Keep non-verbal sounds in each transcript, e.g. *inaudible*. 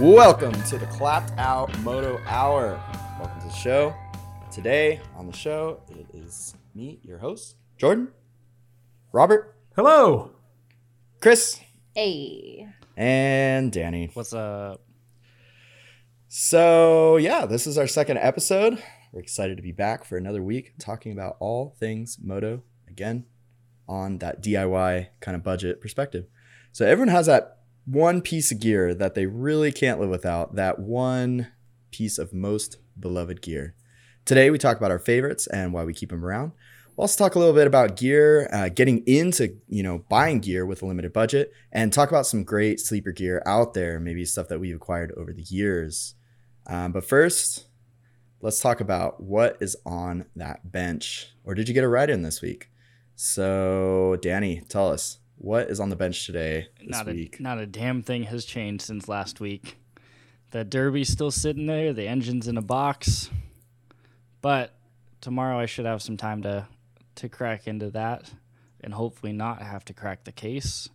Welcome to the Clapped Out Moto Hour. Welcome to the show. Today on the show, it is me, your host, Jordan, Robert, Hello. Chris, Hey. and Danny. What's up? So, yeah, this is our second episode. We're excited to be back for another week talking about all things moto again on that DIY kind of budget perspective. So, everyone has that one piece of gear that they really can't live without, that one piece of most beloved gear. Today, we talk about our favorites and why we keep them around. We'll also talk a little bit about gear, uh, getting into you know buying gear with a limited budget, and talk about some great sleeper gear out there, maybe stuff that we've acquired over the years. Um, but first, let's talk about what is on that bench. Or did you get a ride in this week? So, Danny, tell us what is on the bench today this Not week. a not a damn thing has changed since last week. The Derbi's still sitting there. The engine's in a box. But tomorrow I should have some time to to crack into that, and hopefully not have to crack the case.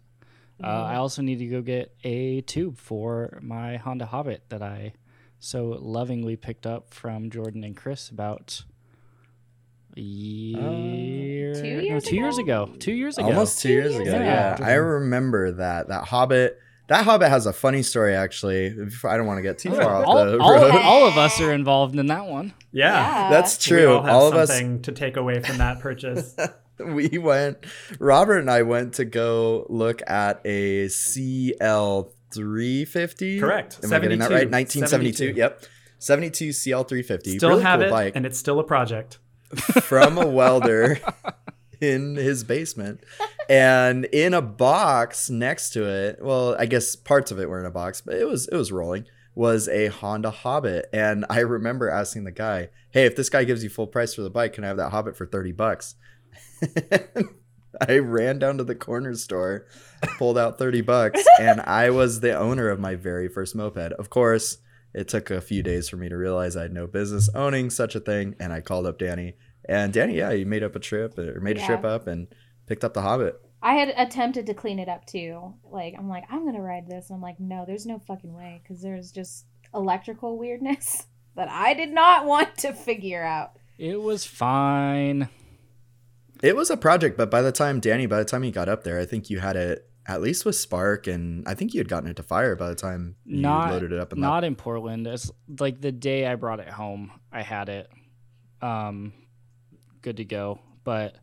Uh, I also need to go get a tube for my Honda Hobbit that I so lovingly picked up from Jordan and Chris about a year, two no, years two years ago? ago. Two years ago. Almost two Two years years ago. ago. Yeah, Yeah. I remember that. That Hobbit. That Hobbit has a funny story, actually. I don't want to get too oh, far off all, the road. all of us are involved in that one. *laughs* Yeah. That's We true. all have All, of us something to take away from that purchase. *laughs* we went robert and i went to go look at a cl350 Correct. am i getting that right 1972 72. yep 72 cl350 Still really have cool it, bike and it's still a project. From a welder in his basement. And in a box next to it well i guess parts of it were in a box but it was it was rolling was a honda hobbit. And i remember asking the guy hey if this guy gives you full price for the bike can i have that hobbit for 30 bucks? *laughs* I ran down to the corner store pulled out 30 bucks and i was the owner of my very first moped. Of course it took a few days for me to realize I had no business owning such a thing, and I called up Danny. And Danny, yeah, you made up a trip or made a trip up and picked up the Hobbit. I had attempted to clean it up too. Like, I'm like, I'm going to ride this. and I'm like, no, there's no fucking way. Because there's just electrical weirdness *laughs* that I did not want to figure out. It was fine. It was a project, but by the time Danny, by the time he got up there, I think you had it at least with spark, and I think you had gotten it to fire by the time you Not loaded it up. And not in Portland. It's like the day I brought it home, I had it um good to go. But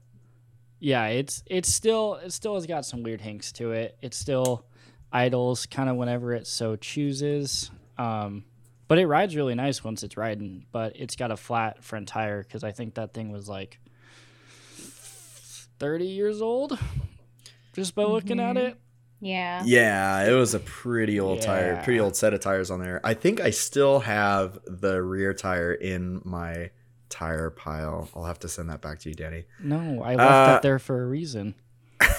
yeah, it's it's still it still has got some weird hinks to it. It still idles kind of whenever it so chooses. Um but it rides really nice once it's riding, but it's got a flat front tire cuz I think that thing was like 30 years old just by looking at Mhm. it. Yeah. Yeah, it was a pretty old tire, pretty old set of tires on there. I think I still have the rear tire in my tire pile. I'll have to send that back to you, Danny. No, I left Uh, that there for a reason. *laughs*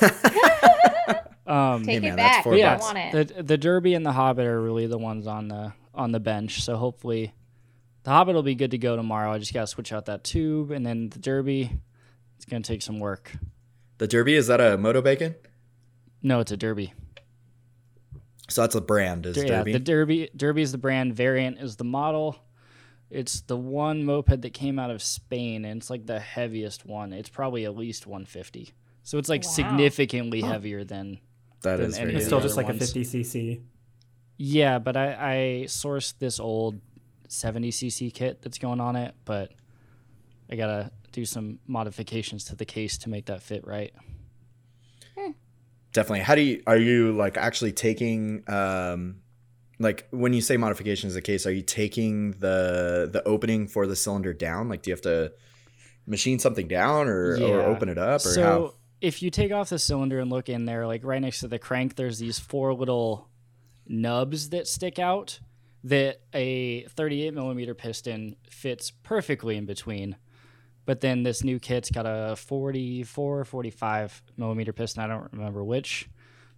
Um, Take Hey, man, it that's back. four yeah, don't want it. the the Derbi and the Hobbit are really the ones on the on the bench. So hopefully, the Hobbit will be good to go tomorrow. I just gotta switch out that tube, and then the Derbi, it's gonna take some work. The Derbi is that a Motobecane? No, it's a Derbi. So that's a brand. Is yeah, Derbi? the Derbi Derbi is the brand. Variant is the model. It's the one moped that came out of Spain, and it's like the heaviest one. It's probably at least 150. So it's like Wow. significantly heavier than that than is any It's still just like a 50cc. Yeah, but I, I sourced this old 70cc kit that's going on it, but I gotta do some modifications to the case to make that fit right. definitely. How do you are you like actually taking um like when you say modifications of the case, are you taking the the opening for the cylinder down? Like do you have to machine something down or, or open it up or so how? if you take off the cylinder and look in there, like right next to the crank, there's these four little nubs that stick out that a 38 millimeter piston fits perfectly in between. But then this new kit's got a 44, 45 millimeter piston. I don't remember which,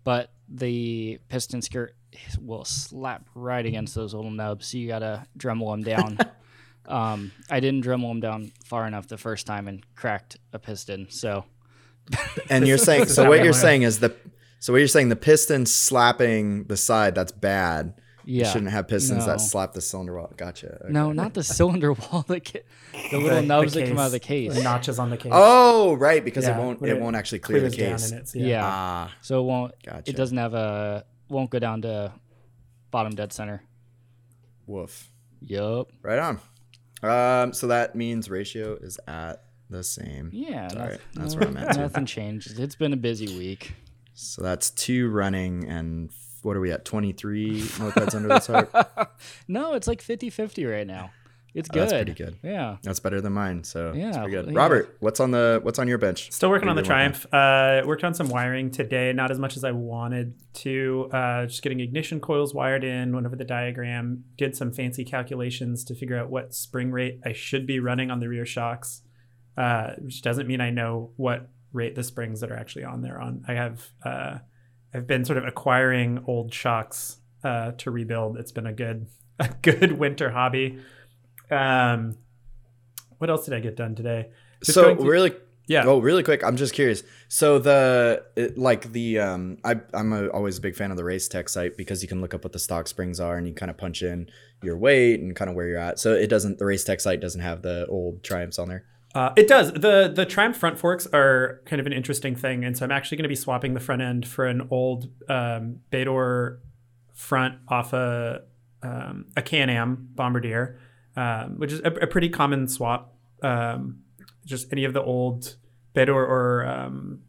but the piston skirt will slap right against those little nubs. So you gotta Dremel them down. *laughs* um, I didn't Dremel them down far enough the first time and cracked a piston. So *laughs* And you're *laughs* saying so what you're saying is the so what you're saying the piston slapping the side that's bad. You Yeah. shouldn't have pistons No. that slap the cylinder wall. Gotcha. Okay. No, not the cylinder wall. The, ca- the little The- nubs the that come out of the case. The notches on the case. Oh, right, because Yeah, it won't when it won't actually clear the case. down in it. so Yeah. Ah, So it won't. gotcha. It doesn't have a. Won't go down to bottom dead center. Woof. Yup. Right on. Um, so that means ratio is at the same. Yeah. Sorry, that's where I'm at, too. Nothing changed. It's been a busy week. So that's two running and what are we at? 23 mopeds under the tarp. *laughs* No, it's like 50-50 right now. It's Oh, good. that's pretty good. Yeah. That's better than mine. So yeah, Yeah, pretty good. yeah. Robert, what's on the what's on your bench? Still working on the have working Triumph. Uh, worked on some wiring today, not as much as I wanted to. Uh, just getting ignition coils wired in, went over the diagram, did some fancy calculations to figure out what spring rate I should be running on the rear shocks, uh, which doesn't mean I know what rate the springs that are actually on there on. I have uh, I've been sort of acquiring old shocks uh, to rebuild. It's been a good *laughs* a good winter hobby. Um, what else did I get done today? Just so through- really Yeah. Oh, really quick. I'm just curious. So the it, like the um, I I'm a, always a big fan of the race tech site because you can look up what the stock springs are and you kind of punch in your weight and kind of where you're at. So it doesn't the race tech site doesn't have the old triumphs on there. Uh, it does. the The Triumph front forks are kind of an interesting thing, and so I'm actually going to be swapping the front end for an old um, Betor front off a um, a Can-Am Bombardier, um, which is a, a pretty common swap. Um, just any of the old Betor or um,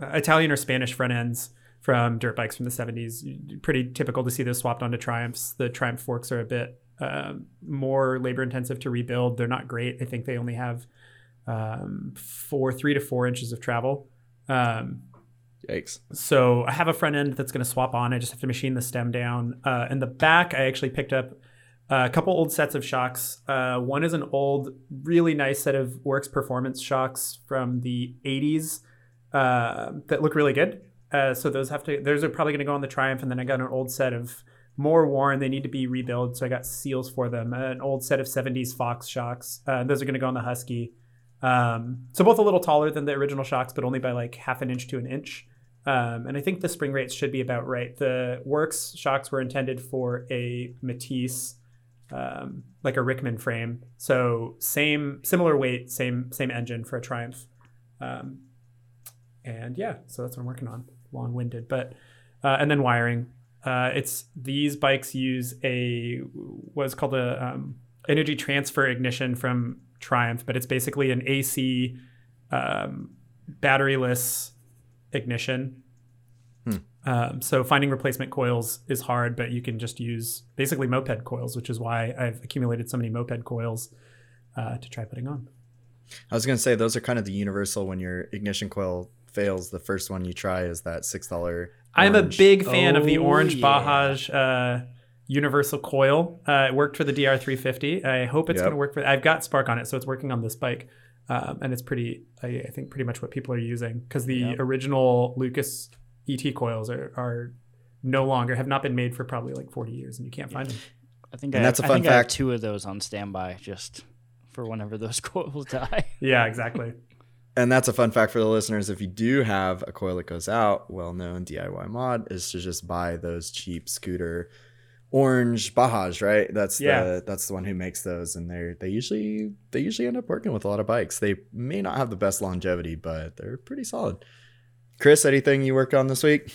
Italian or Spanish front ends from dirt bikes from the 70s. Pretty typical to see those swapped onto Triumphs. The Triumph forks are a bit um, more labor intensive to rebuild. They're not great. I think they only have um, four, three to four inches of travel. Um, Yikes. so I have a front end that's going to swap on. I just have to machine the stem down. Uh, in the back, I actually picked up a couple old sets of shocks. Uh, one is an old, really nice set of Works Performance shocks from the 80s uh, that look really good. Uh, so those have to, those are probably going to go on the Triumph. And then I got an old set of more worn. They need to be rebuilt. So I got seals for them. An old set of 70s Fox shocks. Uh, those are going to go on the Husky. Um, so both a little taller than the original shocks, but only by like half an inch to an inch. Um, and I think the spring rates should be about right. The Works shocks were intended for a Metisse, um, like a Rickman frame. So same, similar weight, same, same engine for a Triumph. Um, and yeah, so that's what I'm working on. Long-winded, but uh, and then wiring. Uh, it's these bikes use a what's called a um, energy transfer ignition from Triumph, but it's basically an AC um, batteryless ignition. Um, so finding replacement coils is hard, but you can just use basically moped coils, which is why I've accumulated so many moped coils uh, to try putting on. I was gonna say those are kind of the universal when your ignition coil fails. The first one you try is that six dollar. I'm a big fan of the Oh, orange yeah. Bajaj uh, universal coil. Uh, it worked for the DR350. I hope it's Yep. going to work for. I've got Spark on it, so it's working on this bike, um, and it's pretty. I, I think pretty much what people are using because the Yep. original Lucas ET coils are are no longer have not been made for probably like 40 years, and you can't find them. I think And I, that's a fun think I have fact. two of those on standby just for whenever those *laughs* coils die. Yeah, exactly. And that's a fun fact for the listeners. If you do have a coil that goes out, well known DIY mod is to just buy those cheap scooter orange Bajaj, right? That's Yeah. the that's the one who makes those and they're they usually they usually end up working with a lot of bikes. They may not have the best longevity, but they're pretty solid. Chris, anything you work on this week?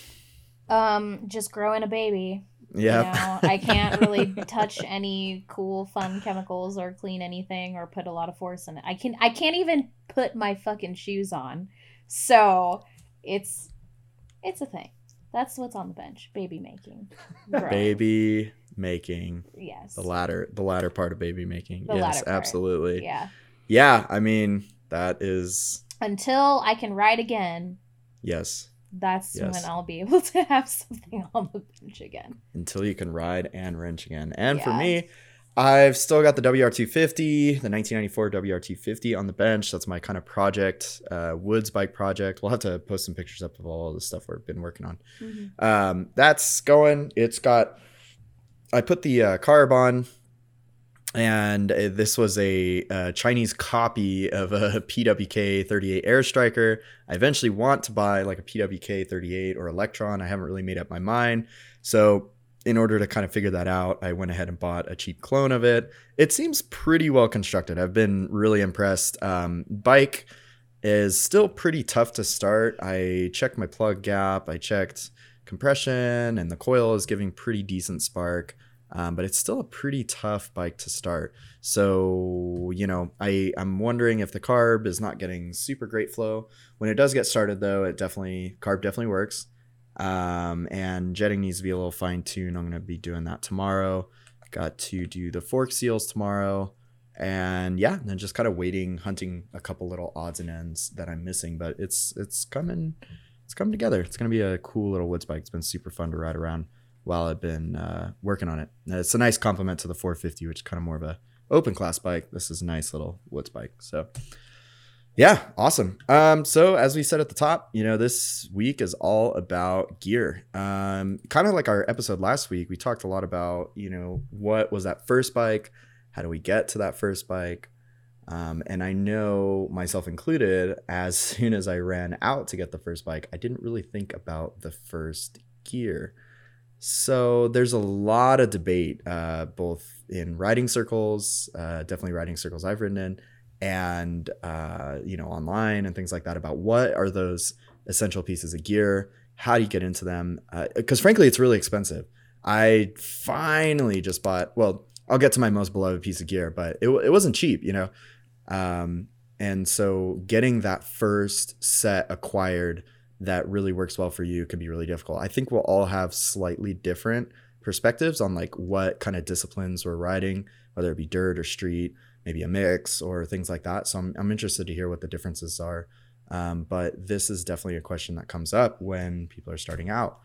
Um, just growing a baby. Yeah. You know, I can't really touch any cool, fun chemicals or clean anything or put a lot of force in it. I can I can't even put my fucking shoes on. So it's it's a thing. That's what's on the bench. Baby making. Growing. baby making. Yes. The latter the latter part of baby making. The yes, absolutely. Yeah. yeah, I mean, that is Until I can ride again, yes. that's Yes. when I'll be *laughs* able to have something on the bench again. until you can ride and wrench again. And for me, I've still got the WR250, the 1994 WR250 on the bench. That's my kind of project, uh, Woods bike project. We'll have to post some pictures up of all the stuff we've been working on. Um, that's going. It's got. I put the uh, carb on, and uh, this was a, uh Chinese copy of a *laughs* PWK 38 Air Striker. I eventually want to buy like a PWK 38 or Lectron. I haven't really made up my mind. So in order to kind of figure that out, I went ahead and bought a cheap clone of it. It seems pretty well constructed. I've been really impressed. Um, bike is still pretty tough to start. I checked my plug gap, I checked compression, and the coil is giving pretty decent spark. Um, but it's still a pretty tough bike to start. So, you know, I, I'm wondering if the carb is not getting super great flow. When it does get started, though, it definitely, carb definitely works. Um, and jetting needs to be a little fine tuned. I'm going to be doing that tomorrow. Got to do the fork seals tomorrow. And yeah, then just kind of waiting, hunting a couple little odds and ends that I'm missing. But it's it's coming, it's coming together. It's gonna be a cool little woods bike. It's been super fun to ride around while I've been uh, working on it. And it's a nice complement to the 450, which is kind of more of a open class bike. This is a nice little woods bike. So yeah, awesome. Um, so as we said at the top, you know, this week is all about gear. Um, kind of like our episode last week, we talked a lot about, you know, what was that first bike? How do we get to that first bike? Um, and I know myself included, as *laughs* soon as I ran out to get the first bike, I didn't really think about the first gear. So there's a lot of debate, uh, both in riding circles, uh, definitely riding circles I've ridden in, and uh, you know online and things like that about what are those essential pieces of gear how do you get into them because uh, frankly it's really expensive. I finally just bought well i'll get to my most beloved piece of gear but it, it wasn't cheap you know? Um, and so getting that first set acquired that really works well for you can be really difficult i think we'll all have slightly different perspectives on like what kind of disciplines we're riding whether it be dirt or street maybe a mix or things like that. So I'm, I'm interested to hear what the differences are. Um, but this is definitely a question that comes up when people are starting out.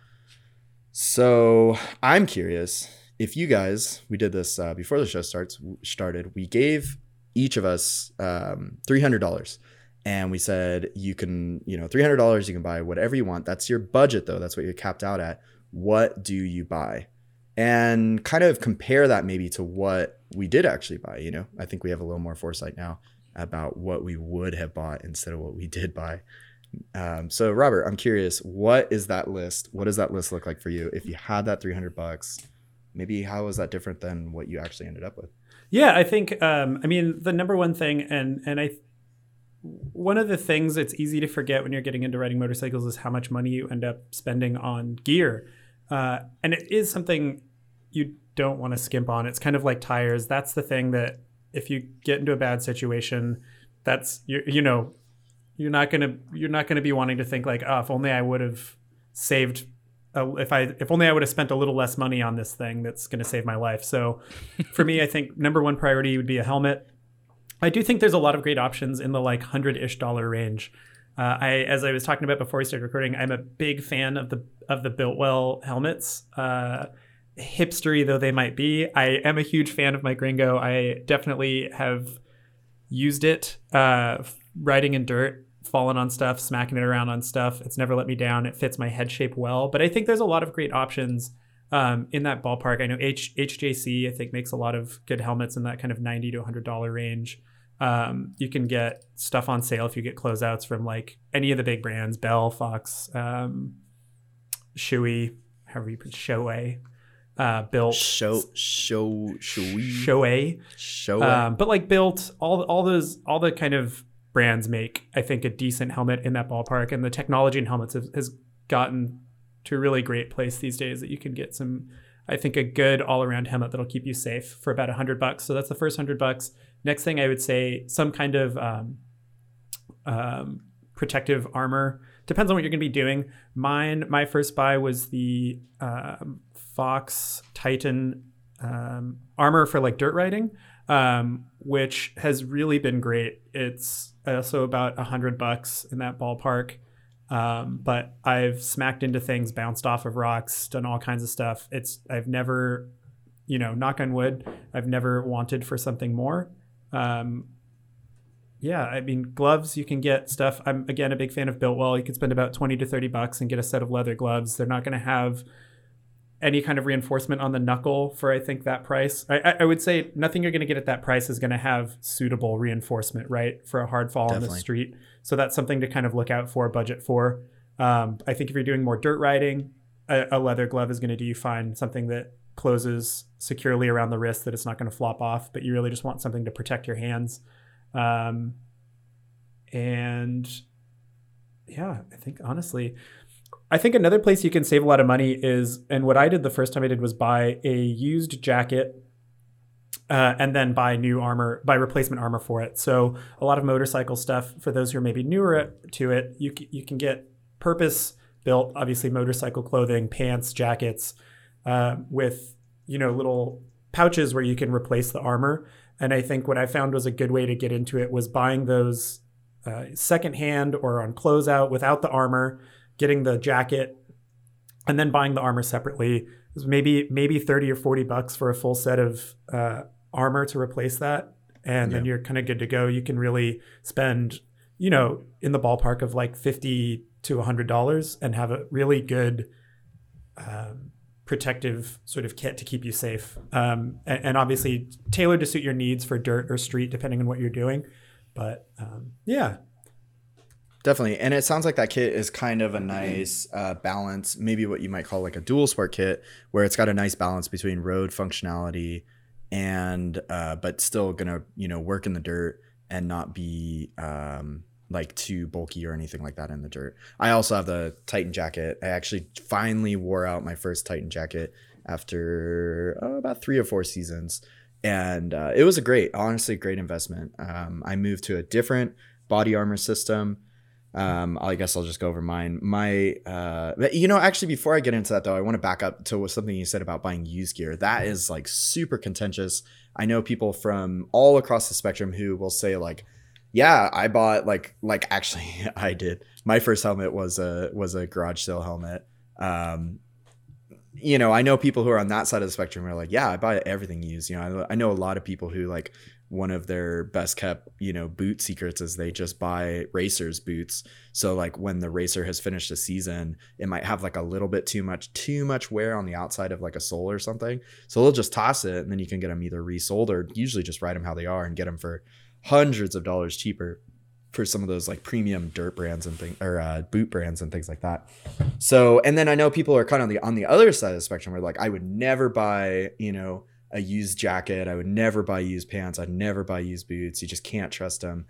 So I'm curious if you guys, we did this uh, before the show starts started. We gave each of us um, three hundred dollars, and we said you can, you know, three hundred dollars you can buy whatever you want. That's your budget though. That's what you're capped out at. What do you buy? And kind of compare that maybe to what we did actually buy. You know, I think we have a little more foresight now about what we would have bought instead of what we did buy. Um, so, Robert, I'm curious, what is that list? What does that list look like for you? If you had that 300 bucks, maybe how is that different than what you actually ended up with? Yeah, I think, um, I mean, the number one thing, and and I, one of the things it's easy to forget when you're getting into riding motorcycles is how much money you end up spending on gear, uh, and it is something you don't want to skimp on. It's kind of like tires. That's the thing that if you get into a bad situation, that's you you know, you're not gonna you're not gonna be wanting to think like, oh, if only I would have saved. If I if only I would have spent a little less money on this thing that's going to save my life. So, for me, I think number one priority would be a helmet. I do think there's a lot of great options in the like hundred ish dollar range. Uh, I, as I was talking about before we started recording, I'm a big fan of the of the Biltwell helmets. Uh, hipstery though they might be, I am a huge fan of my Gringo. I definitely have used it uh, riding in dirt, falling on stuff, smacking it around on stuff. It's never let me down. It fits my head shape well. But I think there's a lot of great options um, in that ballpark. I know H- HJC, I think, makes a lot of good helmets in that kind of 90 to $100 range. Um, you can get stuff on sale if you get closeouts from like any of the big brands, Bell, Fox, um, Shoei, however you put Shoei uh, built show show Shoei Shoei um, but like built all all those all the kind of brands make I think a decent helmet in that ballpark and the technology in helmets has, has gotten to a really great place these days that you can get some I think a good all around helmet that'll keep you safe for about a hundred bucks so that's the first hundred bucks next thing I would say some kind of um, um, protective armor depends on what you're going to be doing mine my first buy was the um, Fox Titan um, armor for like dirt riding, um, which has really been great. It's also about a hundred bucks in that ballpark. Um, but I've smacked into things, bounced off of rocks, done all kinds of stuff. It's I've never, you know, knock on wood, I've never wanted for something more. Um, yeah, I mean gloves you can get stuff. I'm again a big fan of Biltwell. You can spend about twenty to thirty bucks and get a set of leather gloves. They're not going to have any kind of reinforcement on the knuckle for I think that price. I, I would say nothing you're going to get at that price is going to have suitable reinforcement, right, for a hard fall Definitely. on the street. So that's something to kind of look out for, budget for. Um, I think if you're doing more dirt riding, a, a leather glove is going to do you fine. Something that closes securely around the wrist that it's not going to flop off, but you really just want something to protect your hands. Um, and yeah, I think honestly, I think another place you can save a lot of money is, and what I did the first time I did was buy a used jacket uh, and then buy new armor, buy replacement armor for it. So a lot of motorcycle stuff for those who are maybe newer to it, you you can get purpose built, obviously motorcycle clothing, pants, jackets, uh, with you know little pouches where you can replace the armor. And I think what I found was a good way to get into it was buying those uh, secondhand or on closeout without the armor, getting the jacket, and then buying the armor separately. It was maybe maybe thirty or forty bucks for a full set of uh, armor to replace that, and then Yeah. you're kind of good to go. You can really spend, you know, in the ballpark of like fifty to hundred dollars and have a really good um, protective sort of kit to keep you safe, um, and, and obviously tailored to suit your needs for dirt or street, depending on what you're doing. But um, yeah, Definitely. And it sounds like that kit is kind of a nice uh, balance, maybe what you might call like a dual sport kit, where it's got a nice balance between road functionality and, uh, but still gonna, you know, work in the dirt and not be um, like too bulky or anything like that in the dirt. I also have the Titan jacket. I actually finally wore out my first Titan jacket after uh, about three or four seasons. And uh, it was a great, honestly, great investment. Um, I moved to a different body armor system. Um, I guess I'll just go over mine. My, uh, you know, actually, before I get into that though, I want to back up to something you said about buying used gear. That is like super contentious. I know people from all across the spectrum who will say like, yeah, I bought like like actually *laughs* I did. My first helmet was a was a garage sale helmet. Um, you know, I know people who are on that side of the spectrum are like, yeah, I buy everything used. You know, I, I know a lot of people who like one of their best kept, you know, boot secrets is they just buy racers boots. So like when the racer has finished a season, it might have like a little bit too much too much wear on the outside of like a sole or something. So they'll just toss it and then you can get them either resold or usually just ride them how they are and get them for hundreds of dollars cheaper for some of those like premium dirt brands and things or uh, boot brands and things like that. So, and then I know people are kind of on the on the other side of the spectrum where like I would never buy, you know, a used jacket. I would never buy used pants. I'd never buy used boots. You just can't trust them.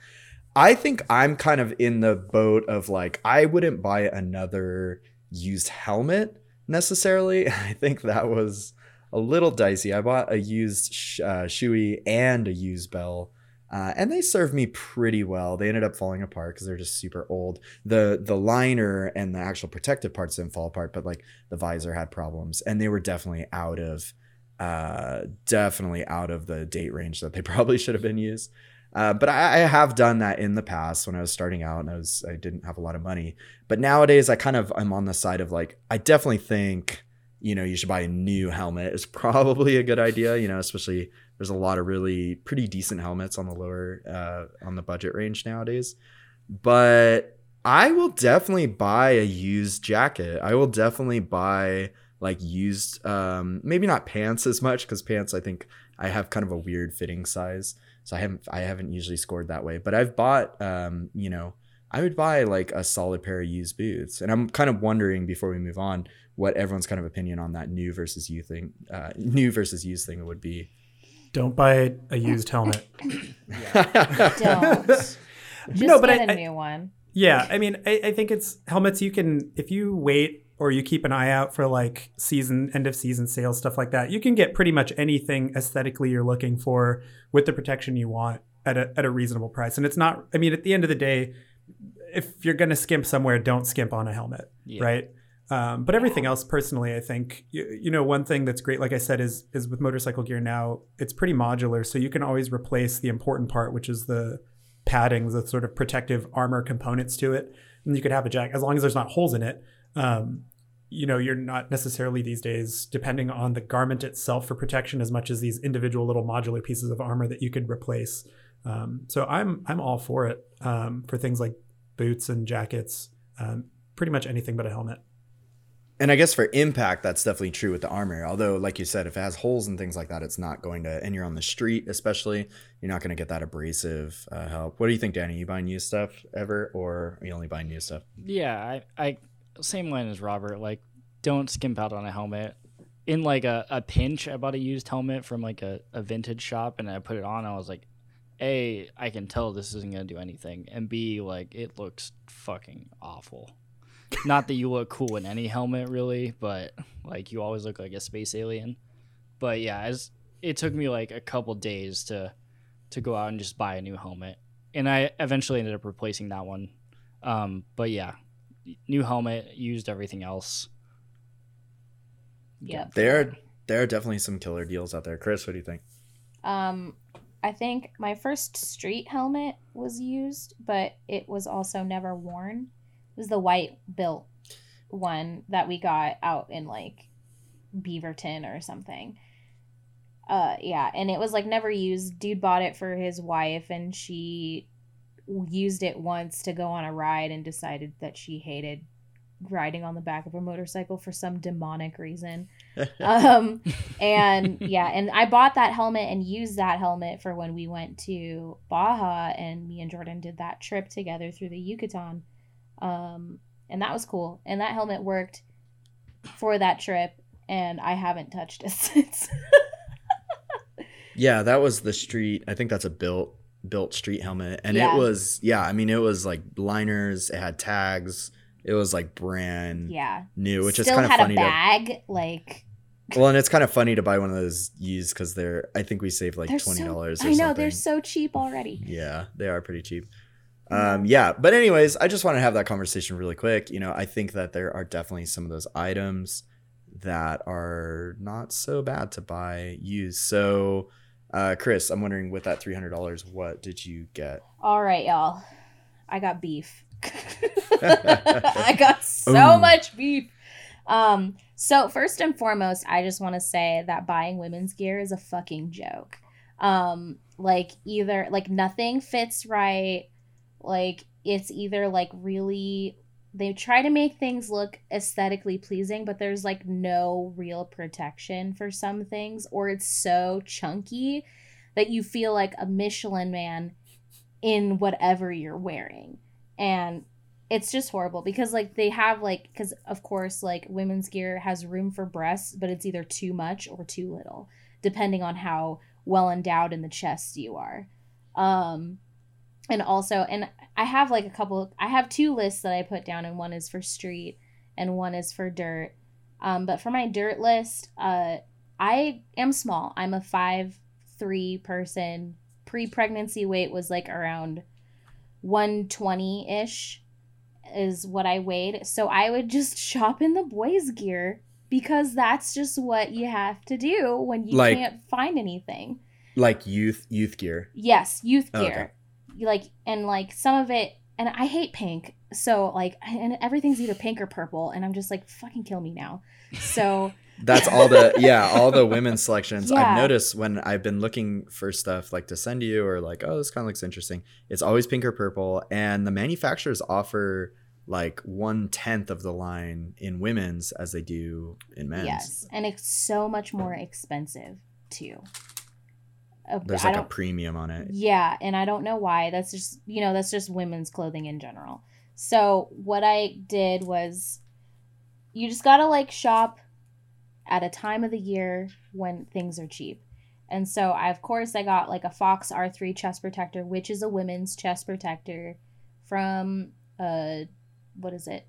I think I'm kind of in the boat of like I wouldn't buy another used helmet necessarily. *laughs* I think that was a little dicey. I bought a used sh- uh, Shoei and a used bell. Uh, and they served me pretty well. They ended up falling apart because they're just super old. the The liner and the actual protective parts didn't fall apart, but like the visor had problems, and they were definitely out of, uh, definitely out of the date range that they *laughs* probably should have been used. Uh, but I, I have done that in the past when I was starting out and I was I didn't have a lot of money. But nowadays I kind of I'm on the side of like I definitely think you know you should buy a new helmet is *laughs* probably a good idea. You know, especially there's a lot of really pretty decent helmets on the lower uh, on the budget range nowadays. But I will definitely buy a used jacket. I will definitely buy like used um maybe not pants as much because pants I think I have kind of a weird fitting size so I haven't I haven't usually scored that way. But I've bought um, you know, I would buy like a solid pair of used boots. And I'm kind of wondering before we move on what everyone's kind of opinion on that new versus used thing uh, new versus used thing would be. don't buy a used helmet. Don't. *laughs* Just No, but get I- a I- new one. Yeah, I mean, I, I think it's helmets you can if you wait or you keep an eye out for like season end of season sales stuff like that. You can get pretty much anything aesthetically you're looking for with the protection you want at a at a reasonable price. And it's not. I mean, at the end of the day, if you're gonna skimp somewhere, don't skimp on a helmet, Yeah. right? Um, but everything else, personally, I think you, you know one thing that's great, like I said, is is with motorcycle gear now, it's pretty modular, so you can always replace the important part, which is the paddings, the sort of protective armor components to it. And you could have a jacket as long as there's not holes in it. Um, you know, you're not necessarily these days depending on the garment itself for protection as much as these individual little modular pieces of armor that you could replace. Um, so I'm I'm all for it um, for things like boots and jackets, um, pretty much anything but a helmet. And I guess for impact, that's definitely true with the armor. Although, like you said, if it has holes and things like that, it's not going to. And you're on the street, especially, you're not going to get that abrasive uh, help. What do you think, Danny? You buying new stuff ever, or are you only buying new stuff? Yeah, I, I same line as Robert. Like don't skimp out on a helmet. In like a, a pinch, I bought a used helmet from like a, a vintage shop and I put it on. I was like, A, I can tell this isn't going to do anything. And B, like, it looks fucking awful. *laughs* Not that you look cool in any helmet, really, but like you always look like a space alien. But yeah, as it took me like a couple days to to go out and just buy a new helmet, and I eventually ended up replacing that one. Um, but yeah, new helmet, used everything else. Yeah. There, are there are definitely some killer deals out there. Chris, what do you think? Um, I think my first street helmet was used, but it was also never worn. It was the white Bilt one that we got out in like Beaverton or something. Uh, yeah, and it was like never used. Dude bought it for his wife, and she used it once to go on a ride and decided that she hated riding on the back of a motorcycle for some demonic reason. *laughs* um and yeah, and I bought that helmet and used that helmet for when we went to Baja and me and Jordan did that trip together through the Yucatan. Um and that was cool. And that helmet worked for that trip and I haven't touched it *laughs* since. Yeah, that was the street. I think that's a Bilt Bilt street helmet, and Yeah. it was yeah. I mean, it was like liners. It had tags. It was like brand yeah. new, which is Still kind of funny a to. bag like Well, and it's kind of funny to buy one of those used because they're. I think we saved like they're twenty so- dollars. I know they're so cheap already. Yeah, they are pretty cheap. Um, yeah, but anyways, I just want to have that conversation really quick. You know, I think that there are definitely some of those items that are not so bad to buy used. So, uh, Chris, I'm wondering with that three hundred dollars, what did you get? All right, y'all. I got beef. *laughs* I *laughs* got so Ooh. much beef. Um, so first and foremost, I just want to say that buying women's gear is a fucking joke. Um, like either like nothing fits right, like it's either like really they try to make things look aesthetically pleasing, but there's like no real protection for some things, or it's so chunky that you feel like a Michelin man in whatever you're wearing. And it's just horrible because like they have like cuz of course like women's gear has room for breasts, but it's either too much or too little depending on how well endowed in the chest you are. Um and also and I have like a couple I have two lists that I put down and one is for street and one is for dirt. Um but for my dirt list, uh I am small. I'm a five three person. Pre pregnancy weight was like around 120 ish, is what I weighed. So I would just *laughs* shop in the boys' gear because that's just what you have to do when you Like- can't find anything. Like youth youth gear. Yes, youth Oh, gear. You Like, and like some of it, and I hate pink. So, like, and everything's either pink or purple. And I'm just like, fucking kill me now. So, *laughs* That's all the yeah, all the women's selections. Yeah. I've noticed when I've been looking for stuff like to send you or like, oh, this kind of looks interesting. It's always pink or purple, and the manufacturers offer like one tenth of the line in women's as they do in men's. yes. And it's so much more expensive, too. Uh, There's like a premium on it. Yeah, and I don't know why. That's just, you know, that's just women's clothing in general. So, what I did was you just got to like shop at a time of the year when things are cheap. And so, I of course I got like a Fox R3 chest protector, which is a women's chest protector from uh what is it?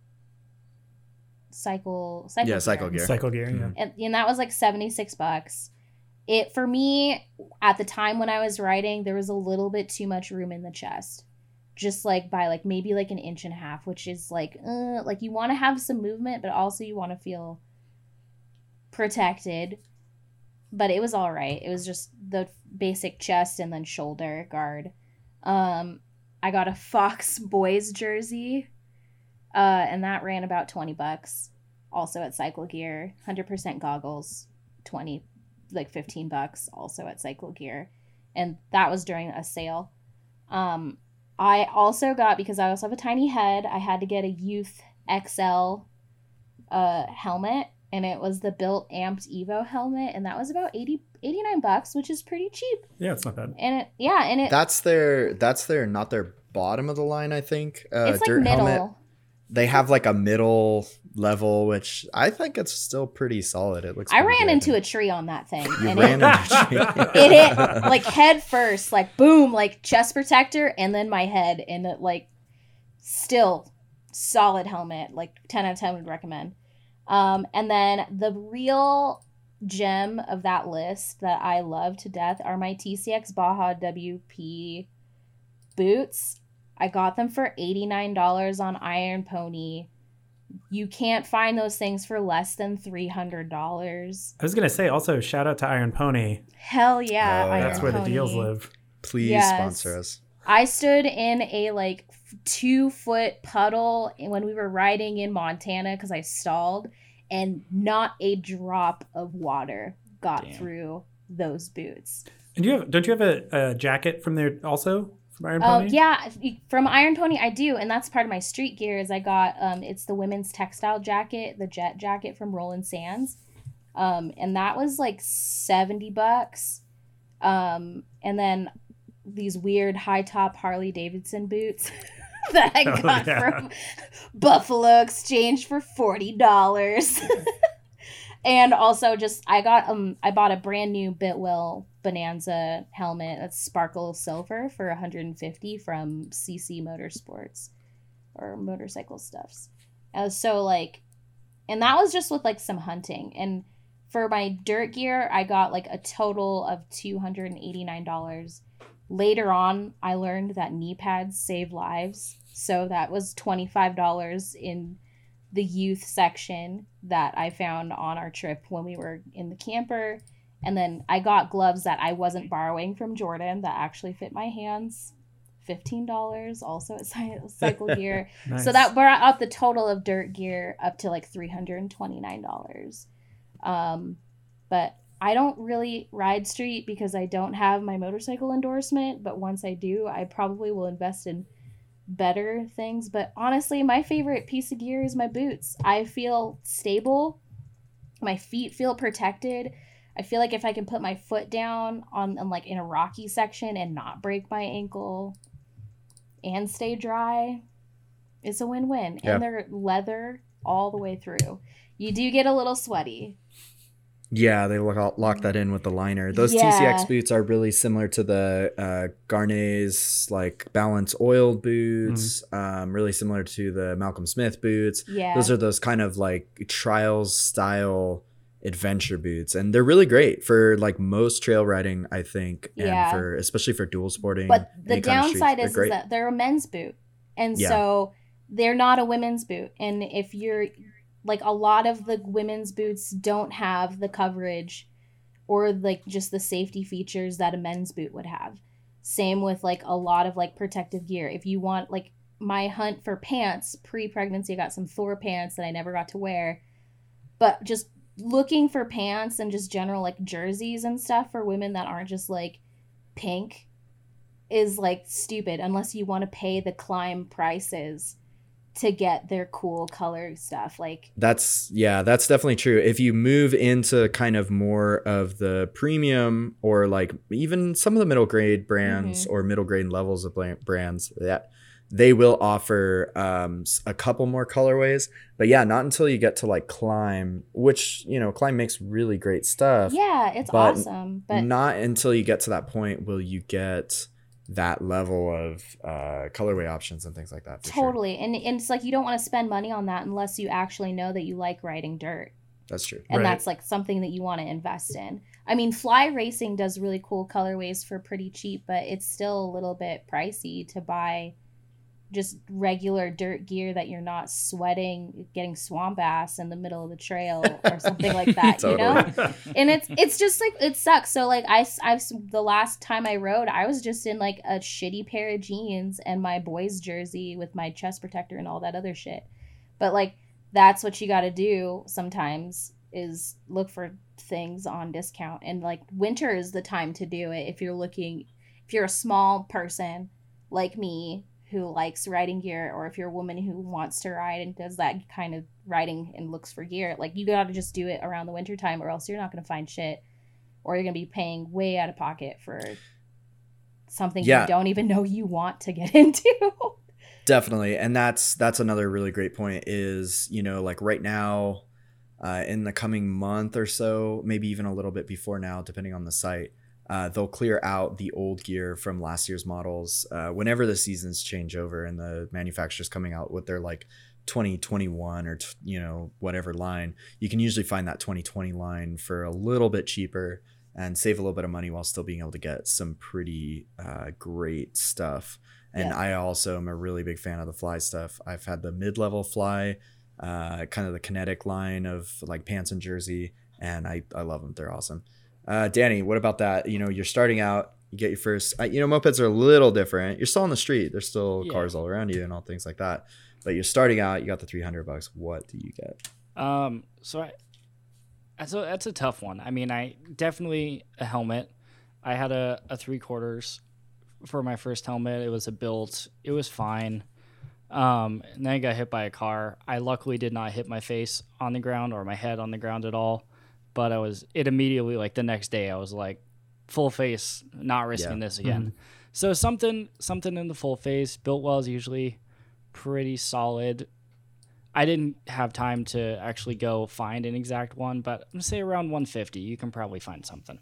Cycle Cycle Yeah, Cycle Gear Gear. Cycle gear, yeah. and, and that was like 76 bucks it for me at the time when i was writing there was a little bit too much room in the chest. Just like by like maybe like an inch and a half which is like uh, like you want to have some movement but also you want to feel protected. But it was all right. It was just the basic chest and then shoulder guard. Um i got a *laughs* fox boys jersey uh and that ran about 20 bucks. Also at Cycle Gear, 100% goggles, 20 like 15 bucks also at Cycle Gear. And that was during a sale. Um I also got because I also have a tiny head, I had to get a Youth XL uh helmet and it was the Bilt amped Evo helmet and that was about 80 89 bucks, which is pretty cheap. Yeah, it's not bad. And it yeah, and it That's their that's their not their bottom of the line, I think. Uh it's like dirt middle. helmet. they have like a middle level, which I think it's still pretty solid. It looks. I ran good. into a tree on that thing, You and ran it, into a tree. *laughs* it hit like head first, like boom, like chest protector, and then my head, and it like still solid helmet, like ten out of ten would recommend. Um, and then the real gem of that list that I love to death are my TCX Baja WP boots. I got them for $89 on Iron Pony. You can't find those things for less than $300. I was gonna say also shout out to Iron Pony. Hell yeah. Oh, Iron That's where the deals live. Please Yes. sponsor us. I stood in a like two foot puddle when we were riding in Montana because I stalled, and not a drop of water got Damn. through those boots. And do you have don't you have a, a jacket from there also from Iron Oh Pony? yeah, from Iron Pony I do, and that's part of my street gear. Is I got um, it's the women's textile jacket, the jet jacket from Roland Sands, um, and that was like seventy bucks, um, and then these weird high top Harley Davidson boots *laughs* that I Oh, got yeah. from Buffalo Exchange for forty dollars. *laughs* and also just I got um I bought a brand new Biltwell Bonanza helmet that's sparkle silver for 150 from CC Motorsports or motorcycle stuffs. Uh, so like and that was just with like some hunting and for my dirt gear I got like a total of $289. Later on I learned that knee pads save lives. So that was $25 in the youth section that I found on our trip when we were in the camper. And then I got gloves that I wasn't borrowing from Jordan that actually fit my hands. $15 also at *laughs* Cycle Gear. *laughs* Nice. So that brought up the total of dirt gear up to like $329. Um, but I don't really ride street because I don't have my motorcycle endorsement. But once I do, I probably will invest in better things. But honestly, my favorite piece of gear is my boots. I feel stable. My feet feel protected. I feel like if I can put my foot down on, on like in a rocky section and not break my ankle and stay dry, it's a win-win. Yeah. And they're leather all the way through. You do get a little sweaty. Yeah, they lock, lock that in with the liner. Those Yeah. TCX boots are really similar to the uh, Gaerne's like balance oiled boots. Um, really similar to the Malcolm Smith boots. Yeah. Those are those kind of like trials style adventure boots, and they're really great for like most trail riding. I think, and Yeah. for especially for dual sporting. But the any kind of streets, downside is, is that they're a men's boot. And Yeah. so they're not a women's boot. And if you're like a lot of the women's boots don't have the coverage or like just the safety features that a men's boot would have. Same with like a lot of like protective gear. If you want like my hunt for pants pre-pregnancy, I got some Thor pants that I never got to wear. But just looking for pants and just general like jerseys and stuff for women that aren't just like pink is like stupid unless you want to pay the Klim prices to get their cool color stuff. Like That's yeah, that's definitely true. If you move into kind of more of the premium or like even some of the middle grade brands Mm-hmm. or middle grade levels of brands, that they will offer um, s- a couple more colorways. But yeah, not until you get to like Klim, which you know, Klim makes really great stuff. yeah, it's but awesome. But not until you get to that point will you get that level of uh, colorway options and things like that. for sure. totally. And and it's like you don't want to spend money on that unless you actually know that you like riding dirt. That's true. and Right. that's like something that you want to invest in. I mean, Fly Racing does really cool colorways for pretty cheap, but it's still a little bit pricey to buy just regular dirt gear that you're not sweating, getting swamp ass in the middle of the trail or something like that, you know? And it's it's just like it sucks. So like I I've the last time I rode, I was just in like a shitty pair of jeans and my boys jersey with my chest protector and all that other shit. But like that's what you got to do sometimes is look for things on discount and like winter is the time to do it if you're looking if you're a small person like me who likes riding gear or if you're a woman who wants to ride and does that kind of riding and looks for gear like you got to just do it around the winter time or else you're not going to find shit or you're going to be paying way out of pocket for something Yeah. you don't even know you want to get *laughs* into Definitely, and that's that's another really great point. Is you know like right now, uh, in the coming month or so, maybe even a little bit before now, depending on the site, uh, they'll clear out the old gear from last year's models uh, whenever the seasons change over and the manufacturers coming out with their like 2021 or t- you know whatever line. You can usually find that 2020 line for a little bit cheaper and save a little bit of money while still being able to get some pretty uh, great stuff. And Yeah. I also am a really big fan of the fly stuff. I've had the mid level fly, uh, kind of the kinetic line of like pants and jersey, and I, I love them. They're awesome. Uh, Danny, what about that? You know, you're starting out, you get your first, uh, you know, mopeds are a little different. You're still on the street, there's still Yeah. cars all around you and all things like that. But you're starting out, you got the 300 bucks. What do you get? Um, so I, that's a, that's a tough one. I mean, I definitely a helmet. I had a, a three quarters for my first helmet. It was a Bilt. It was fine. Um, and then I got hit by a car. I luckily did not hit my face on the ground or my head on the ground at all. But I was it immediately like the next day I was like full face, not risking Yeah. this again. Mm-hmm. So something something in the full face. Biltwell is usually pretty solid. I didn't have time to actually go find an exact one, but I'm gonna say around 150. You can probably find something.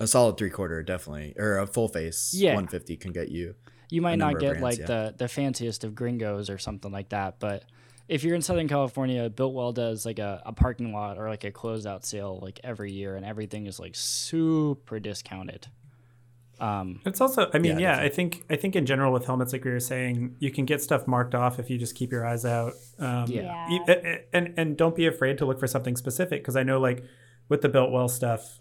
A solid three quarter, definitely, or a full face. Yeah. 150 can get you. You might not get brands, like yeah. the the fanciest of gringos or something like that, but if you're in Southern California, Biltwell does like a, a parking lot or like a closeout sale like every year, and everything is like super discounted. Um, It's also, I mean, Yeah, yeah, I think, I think in general with helmets, like we were saying, you can get stuff marked off if you just keep your eyes out. Um, Yeah. a- And and don't be afraid to look for something specific because I know like with the Biltwell stuff,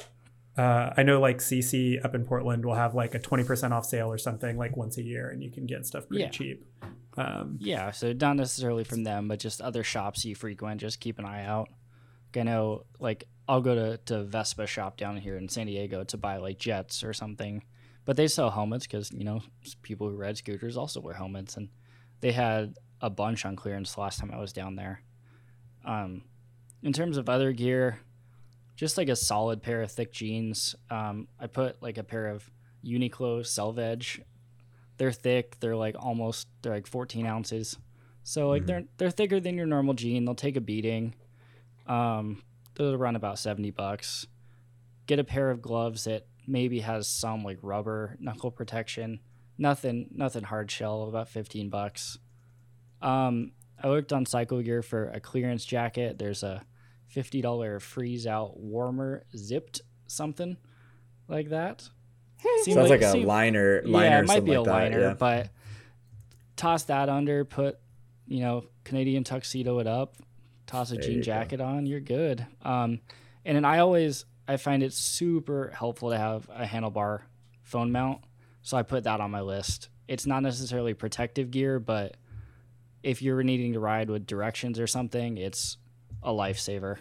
uh, I know like CC up in Portland will have like a twenty percent off sale or something like once a year, and you can get stuff pretty Yeah. cheap. Um, yeah, so not necessarily from them, but just other shops you frequent. Just keep an eye out. I know, like, I'll go to, to Vespa shop down here in San Diego to buy like jets or something, but they sell helmets because you know people who ride scooters also wear helmets, and they had a bunch on clearance the last time I was down there. Um, in terms of other gear, just like a solid pair of thick jeans. Um, I put like a pair of Uniqlo Selvage. They're thick. They're like almost they're like 14 ounces. So like they're they're thicker than your normal jean. They'll take a beating. Um, they'll run about 70 bucks. Get a pair of gloves that maybe has some like rubber knuckle protection. Nothing nothing hard shell. About 15 bucks. Um, I looked on Cycle Gear for a clearance jacket. There's a fifty dollar freeze out warmer zipped something like that. Seemed Sounds like, a seemed- liner, liner yeah, it might be something a like that. liner, yeah. but toss that under, put you know Canadian tuxedo it up, toss a There jean you go. jacket on, you're good. Um, and then I always I find it super helpful to have a handlebar phone mount, so I put that on my list. It's not necessarily protective gear, but if you're needing to ride with directions or something, it's a lifesaver.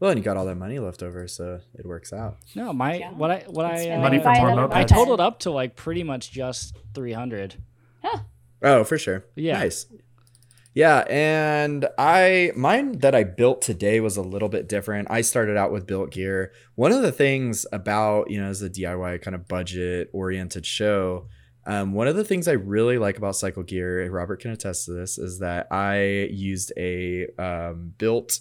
Well, and you got all that money left over, so it works out. No, my Yeah. what I what I uh, Money for buy more. I totaled up to like pretty much just three hundred. Oh, for sure. Yeah. Nice. Yeah, and I mine that I built today was a little bit different. I started out with Bilt gear. One of the things about, you know, as a DIY kind of budget oriented show, um, one of the things I really like about Cycle Gear, Robert can attest to this, is that I used a um, built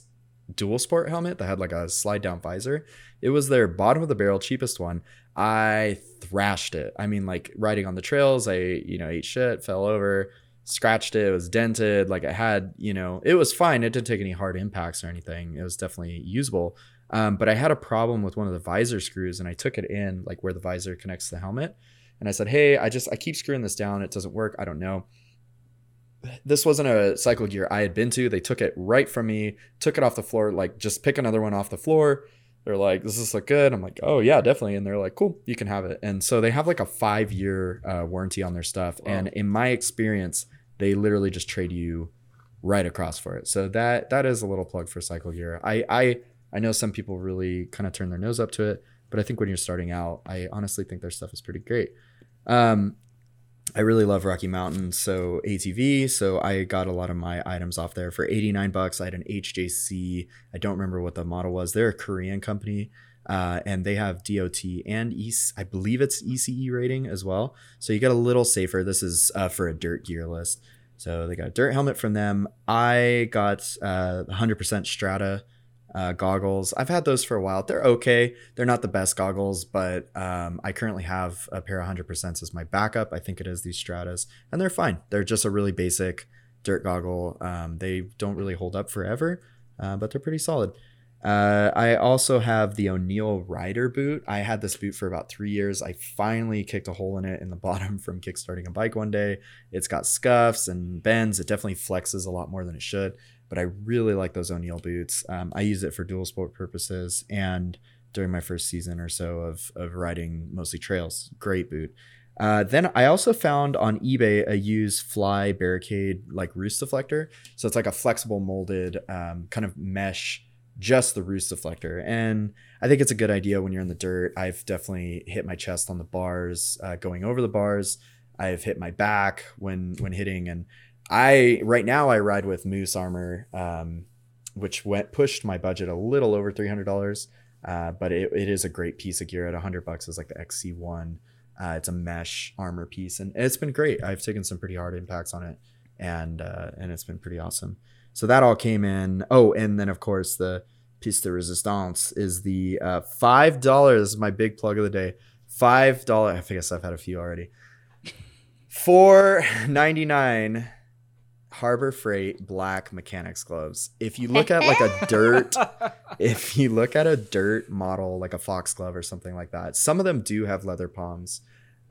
dual sport helmet that had like a slide down visor. It was their bottom of the barrel, cheapest one. I thrashed it. I mean, like riding on the trails, I, you know, ate shit, fell over, scratched it. It was dented. Like it had, you know, it was fine. It didn't take any hard impacts or anything. It was definitely usable. Um, but I had a problem with one of the visor screws and I took it in, like where the visor connects the helmet. And I said, Hey, I just, I keep screwing this down. It doesn't work. I don't know. This wasn't a cycle gear I had been to. They took it right from me, took it off the floor, like just pick another one off the floor. They're like, does this look good? I'm like, oh yeah, definitely. And they're like, cool, you can have it. And so they have like a five year uh, warranty on their stuff. Wow. And in my experience, they literally just trade you right across for it. So that that is a little plug for Cycle Gear. I I I know some people really kind of turn their nose up to it, but I think when you're starting out, I honestly think their stuff is pretty great. Um, I really love Rocky Mountain, so ATV. So I got a lot of my items off there for 89 bucks. I had an HJC. I don't remember what the model was. They're a Korean company, uh, and they have DOT and I believe it's ECE rating as well. So you get a little safer. This is uh, for a dirt gear list. So they got a dirt helmet from them. I got uh, 100% Strata uh, goggles. I've had those for a while. They're okay. They're not the best goggles, but um, I currently have a pair of 100% as my backup. I think it is these Stratas, and they're fine. They're just a really basic dirt goggle. Um, they don't really hold up forever, uh, but they're pretty solid. Uh, I also have the O'Neill Rider boot. I had this boot for about three years. I finally kicked a hole in it in the *laughs* bottom from kickstarting a bike one day. It's got scuffs and bends. It definitely flexes a lot more than it should, but I really like those O'Neill boots. Um, I use it for dual sport purposes and during my first season or so of, of riding mostly trails. Great boot. Uh, then I also found on eBay a used fly barricade like roost deflector. So it's like a flexible molded um, kind of mesh just the roost deflector. And I think it's a good idea when you're in the dirt. I've definitely hit my chest on the bars, uh, going over the bars. I've hit my back when when hitting, and I right now I ride with Moose Armor, um, which went pushed my budget a little over three hundred dollars. Uh, but it, it is a great piece of gear at 100 bucks is like the XC1 uh, it's a mesh armor piece and it's been great I've taken some pretty hard impacts on it and uh, and it's been pretty awesome so that all came in. Oh, and then of course the piece de resistance is the uh, five dollars. My big plug of the day. Five dollar. I guess I've had a few already. Four ninety nine. Harbor Freight black mechanics gloves. If you look at like a dirt, *laughs* if you look at a dirt model like a fox glove or something like that, some of them do have leather palms,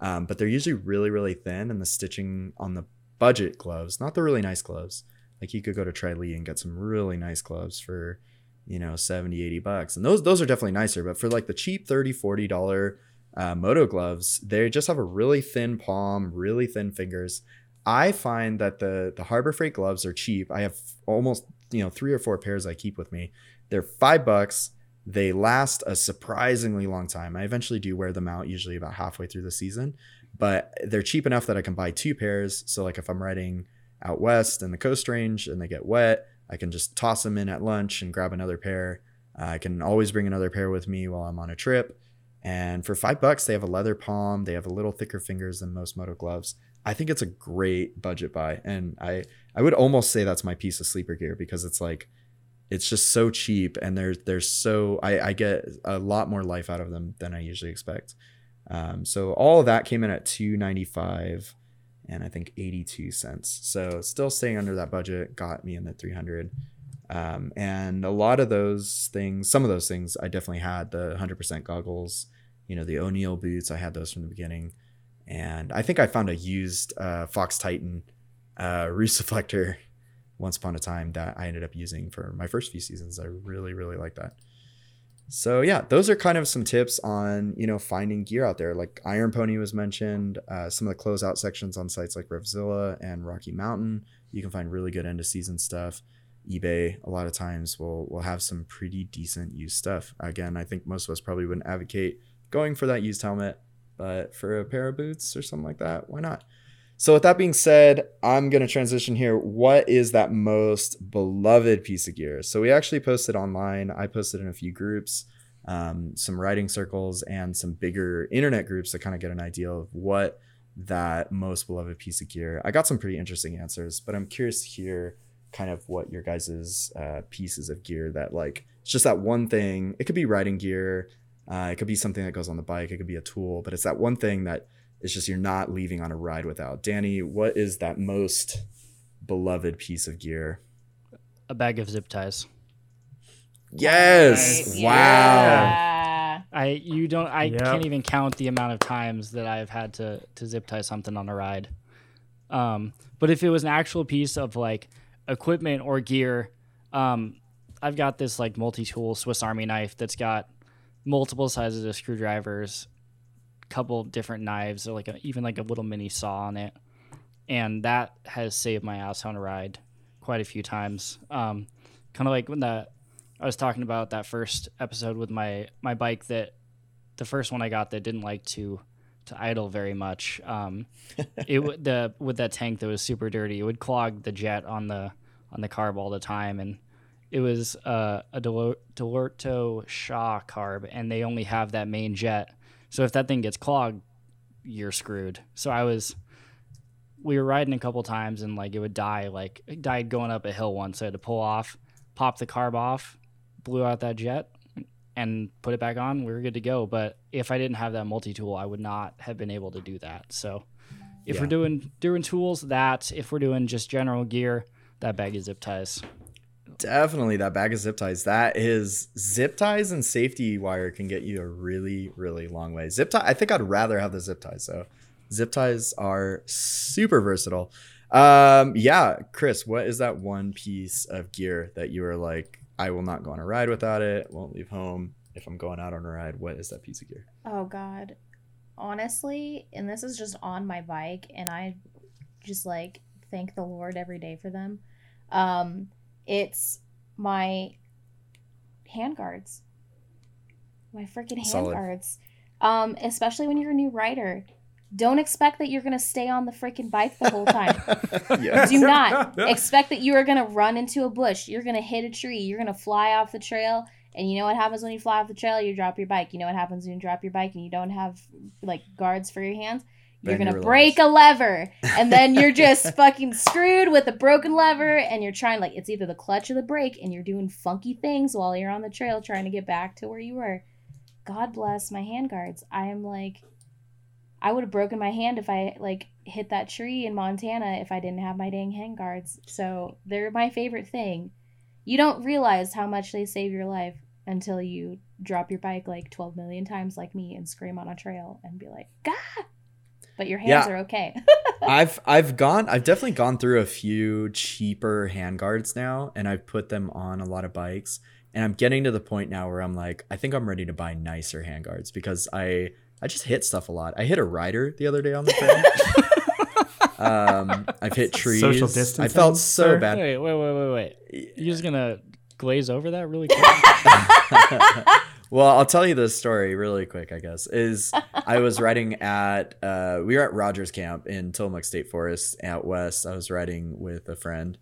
um, but they're usually really really thin, and the stitching on the budget gloves, not the really nice gloves, like you could go to Troy Lee and get some really nice gloves for, you know, 70, 80 bucks. And those those are definitely nicer, but for like the cheap 30, 40 dollar uh, moto gloves, they just have a really thin palm, really thin fingers. I find that the the Harbor Freight gloves are cheap. I have almost, you know, three or four pairs I keep with me. They're 5 bucks. They last a surprisingly long time. I eventually do wear them out usually about halfway through the season, but they're cheap enough that I can buy two pairs. So like if I'm riding out west in the coast range and they get wet, I can just toss them in at lunch and grab another pair. Uh, I can always bring another pair with me while I'm on a trip. And for five bucks, they have a leather palm. They have a little thicker fingers than most moto gloves. I think it's a great budget buy, and I I would almost say that's my piece of sleeper gear because it's like it's just so cheap, and there's there's so I, I get a lot more life out of them than I usually expect. Um, so all of that came in at two ninety five and I think 82 cents. So still staying under that budget got me in the 300. Um, and a lot of those things, some of those things, I definitely had the 100% goggles, you know, the O'Neill boots. I had those from the beginning, and I think I found a used uh, Fox Titan uh, roost *laughs* deflector once upon a time that I ended up using for my first few seasons. I really, really like that. So yeah, those are kind of some tips on you know finding gear out there. Like Iron Pony was mentioned. Uh, some of the closeout sections on sites like Revzilla and Rocky Mountain, you can find really good end of season stuff. eBay a lot of times will will have some pretty decent used stuff. Again, I think most of us probably wouldn't advocate going for that used helmet, but for a pair of boots or something like that, why not? So, with that being said, I'm going to transition here. What is that most beloved piece of gear? So, we actually posted online. I posted in a few groups, um, some writing circles, and some bigger internet groups to kind of get an idea of what that most beloved piece of gear. I got some pretty interesting answers, but I'm curious to hear kind of what your guys's uh, pieces of gear that like it's just that one thing. It could be riding gear, uh, it could be something that goes on the bike, it could be a tool, but it's that one thing that it's just you're not leaving on a ride without. Danny, what is that most beloved piece of gear? A bag of zip ties. Yes. Nice. Wow. Yeah. I you don't I Yep. can't even count the amount of times that I've had to to zip tie something on a ride. Um, but if it was an actual piece of like equipment or gear, um, I've got this like multi-tool Swiss Army knife that's got multiple sizes of screwdrivers, couple different knives, or like a, even like a little mini saw on it, and that has saved my ass on a ride quite a few times. Um, kind of like when that I was talking about that first episode with my my bike that the first one I got that didn't like to to idle very much. Um, *laughs* it would the with that tank that was super dirty. It would clog the jet on the on the carb all the time, and it was uh, a Dell'Orto SHA carb, and they only have that main jet. So if that thing gets clogged, you're screwed. So I was we were riding a couple times and like it would die. Like it died going up a hill once. So I had to pull off, pop the carb off, blew out that jet, and put it back on. We were good to go. But if I didn't have that multi tool, I would not have been able to do that. So if Yeah. we're doing doing tools, that if we're doing just general gear, that bag of zip ties. Definitely that bag of zip ties. That is zip ties and safety wire can get you a really, really long way. Zip tie, I think I'd rather have the zip ties. So zip ties are super versatile. Um, yeah, Chris, what is that one piece of gear that you are like, I will not go on a ride without it, won't leave home if I'm going out on a ride? What is that piece of gear? Oh God. Honestly, and this is just on my bike and I just like thank the Lord every day for them. Um it's my handguards. My freaking Solid. handguards. Um especially when you're a new rider. Don't expect that you're going to stay on the freaking bike the whole time. *laughs* yeah. Do *laughs* not expect that you are going to run into a bush. You're going to hit a tree. You're going to fly off the trail. And you know what happens when you fly off the trail? You drop your bike. You know what happens when you drop your bike and you don't have like guards for your hands? You're going to break a lever. And then you're *laughs* just fucking screwed with a broken lever. And you're trying, like, it's either the clutch or the brake. And you're doing funky things while you're on the trail trying to get back to where you were. God bless my handguards. I am like, I would have broken my hand if I like hit that tree in Montana if I didn't have my dang handguards. So they're my favorite thing. You don't realize how much they save your life until you drop your bike like 12 million times like me and scream on a trail and be like, "Gah!" But your hands Yeah. are okay. *laughs* I've I've gone I've definitely gone through a few cheaper handguards now and I've put them on a lot of bikes and I'm getting to the point now where I'm like I think I'm ready to buy nicer handguards because I I just hit stuff a lot. I hit a rider the other day on the trail. *laughs* um I've hit trees. Social distance. I felt so sir? bad. Wait, wait, wait, wait, wait. You're just gonna glaze over that really *laughs* quick? Well, I'll tell you this story really quick, I guess. Is I was *laughs* riding at uh we were at Rogers Camp in Tillamook State Forest out west. I was riding with a friend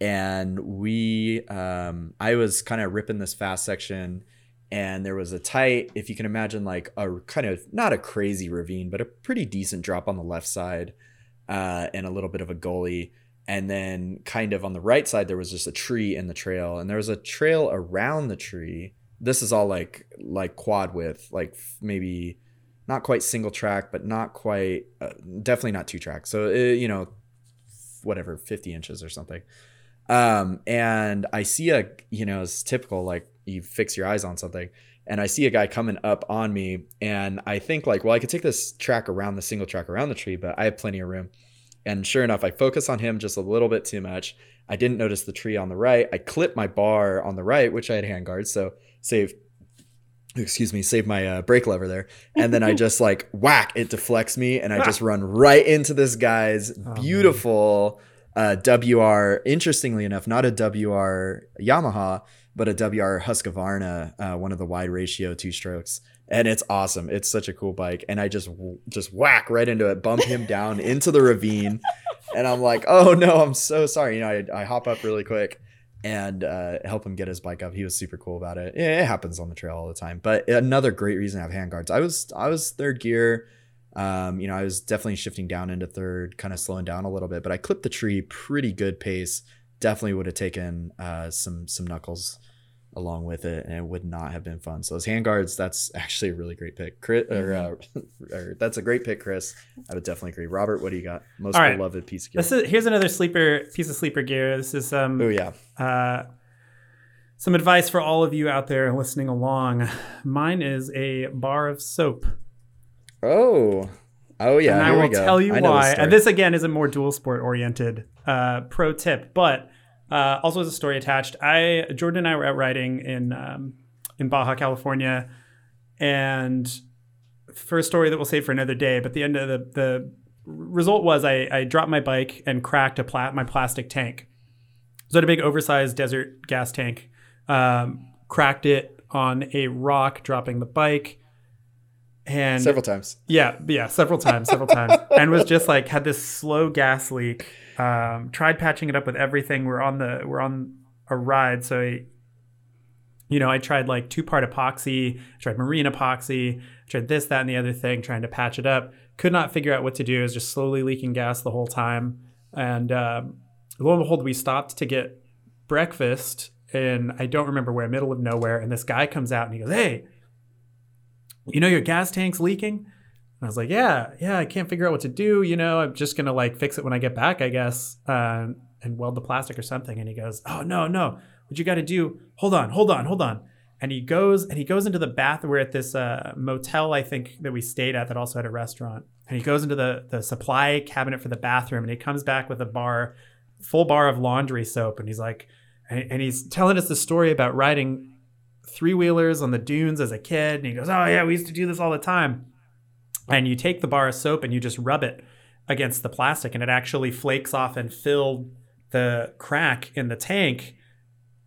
and we um I was kind of ripping this fast section and there was a tight, if you can imagine like a kind of not a crazy ravine, but a pretty decent drop on the left side, uh, and a little bit of a gully. And then kind of on the right side, there was just a tree in the trail, and there was a trail around the tree. This is all like like quad width, like maybe not quite single track, but not quite, uh, definitely not two track. So uh, you know, whatever, fifty inches or something. Um, and I see a, you know, it's typical, like you fix your eyes on something, and I see a guy coming up on me, and I think like, well, I could take this track around the single track around the tree, but I have plenty of room. And sure enough, I focus on him just a little bit too much. I didn't notice the tree on the right. I clip my bar on the right, which I had handguards, so save. Excuse me, save my uh, brake lever there, and then I *laughs* just like whack. It deflects me, and I just run right into this guy's man. beautiful uh, WR. Interestingly enough, not a WR Yamaha, but a WR Husqvarna, uh, one of the wide ratio two strokes, and it's awesome. It's such a cool bike, and I just just whack right into it, bump him down into the ravine, and I'm like, oh no, I'm so sorry. You know, I, I hop up really quick and uh, help him get his bike up. He was super cool about it. Yeah, it happens on the trail all the time. But another great reason to have handguards. I was I was third gear. Um, you know, I was definitely shifting down into third, kind of slowing down a little bit, but I clipped the tree pretty good pace. Definitely would have taken uh, some some knuckles along with it, and it would not have been fun. So those handguards, that's actually a really great pick. Chris, or, uh, *laughs* or that's a great pick, Chris. I would definitely agree. Robert, what do you got? Most right. beloved piece of gear. This is here's another sleeper piece of sleeper gear. This is um oh yeah, uh, some advice for all of you out there listening along. Mine is a bar of soap. oh, oh yeah. and I will tell you I why. and this again is a more dual sport oriented uh, pro tip, but uh, also has a story attached. I Jordan and I were out riding in um, in Baja, California, and for a story that we'll save for another day. But the end of the the result was I, I dropped my bike and cracked a pla- my plastic tank. So I had a big oversized desert gas tank. Um, cracked it on a rock, dropping the bike. And several times. yeah, yeah, several times, several times, *laughs* and was just like had this slow gas leak. Um, tried patching it up with everything. We're on the we're on a ride, so I, you know, I tried like two part epoxy, tried marine epoxy, tried this, that, and the other thing, trying to patch it up. could not figure out what to do. It was just slowly leaking gas the whole time. And um, lo and behold, we stopped to get breakfast and I don't remember where, middle of nowhere. And this guy comes out and he goes, "Hey, you know your gas tank's leaking?" And I was like, "Yeah, yeah. I can't figure out what to do. You know, I'm just gonna like fix it when I get back, I guess, uh, and weld the plastic or something." And he goes, "Oh no, no. What you got to do? Hold on, hold on, hold on." And he goes and he goes into the bath. We're at this uh, motel, I think, that we stayed at that also had a restaurant. And he goes into the the supply cabinet for the bathroom, and he comes back with a bar, full bar of laundry soap, and he's like, and, and he's telling us the story about riding three wheelers on the dunes as a kid. And he goes, Oh, yeah, we used to do this all the time. And you take the bar of soap and you just rub it against the plastic, and it actually flakes off and filled the crack in the tank.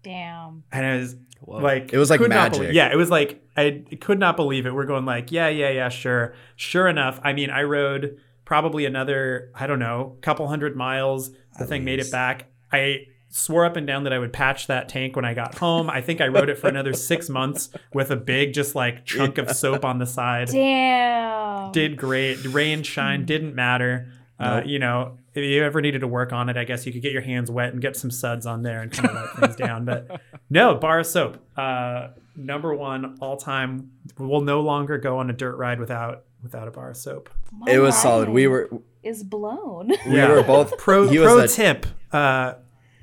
Damn. And it was like It was like magic. believe- yeah, it was like I could not believe it. We're going like, yeah, yeah, yeah, sure, sure enough. I mean, I rode probably another, I don't know, couple hundred miles. The At thing made it back. I swore up and down that I would patch that tank when I got home. I think I rode it for another six *laughs* months with a big, just like chunk of soap on the side. Damn. Did great. Rain, shine, didn't matter. Uh, you know, if you ever needed to work on it, I guess you could get your hands wet and get some suds on there and kind of let things down. But *laughs* no, bar of soap, uh, number one all time. We'll no longer go on a dirt ride without without a bar of soap. My It was solid. We were is blown. we Yeah. were both Pro pro a, tip: uh,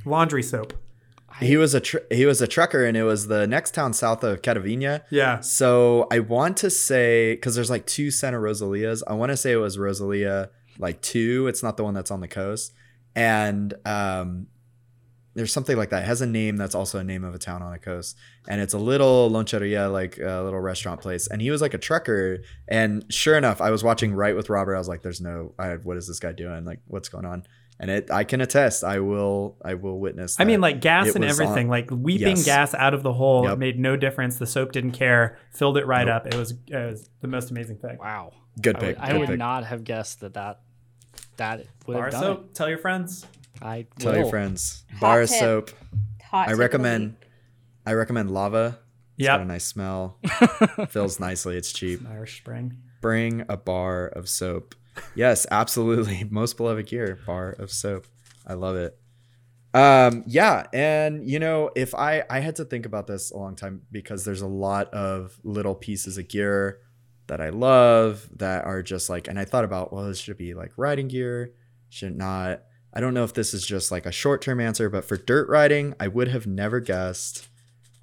laundry soap. he was a tr- he was a trucker and it was the next town south of Catavina. Yeah, So I want to say because there's like two Santa Rosalias. I want to say it was Rosalia like two. It's not the one that's on the coast. And um, there's something like that. It has a name that's also a name of a town on the coast. And it's a little loncheria, like a little restaurant place. And he was like a trucker. And sure enough, I was watching right with Robert. I was like, "There's no, I, what is this guy doing? Like, what's going on?" And it, I can attest. I will, I will witness. I mean, like gas it and everything, on- like weeping Yes. gas out of the hole Yep. made no difference. The soap didn't care, filled it right Nope. up. It was, it was the most amazing thing. Wow. good I pick. would, I would pick. not have guessed that that that would Bar have done soap, tell your friends. I Tell will. your friends. Hot Bar of tip. soap. Hot I tip of recommend. I recommend lava. It's got a nice smell. *laughs* Fills nicely. It's cheap. Irish Spring. Bring a bar of soap. Yes, absolutely. *laughs* Most beloved gear, bar of soap. I love it. Um, yeah, and you know, if I I had to think about this a long time because there's a lot of little pieces of gear that I love that are just like, and I thought about, well, this should be like riding gear, should not. I don't know if this is just like a short term answer, but for dirt riding, I would have never guessed.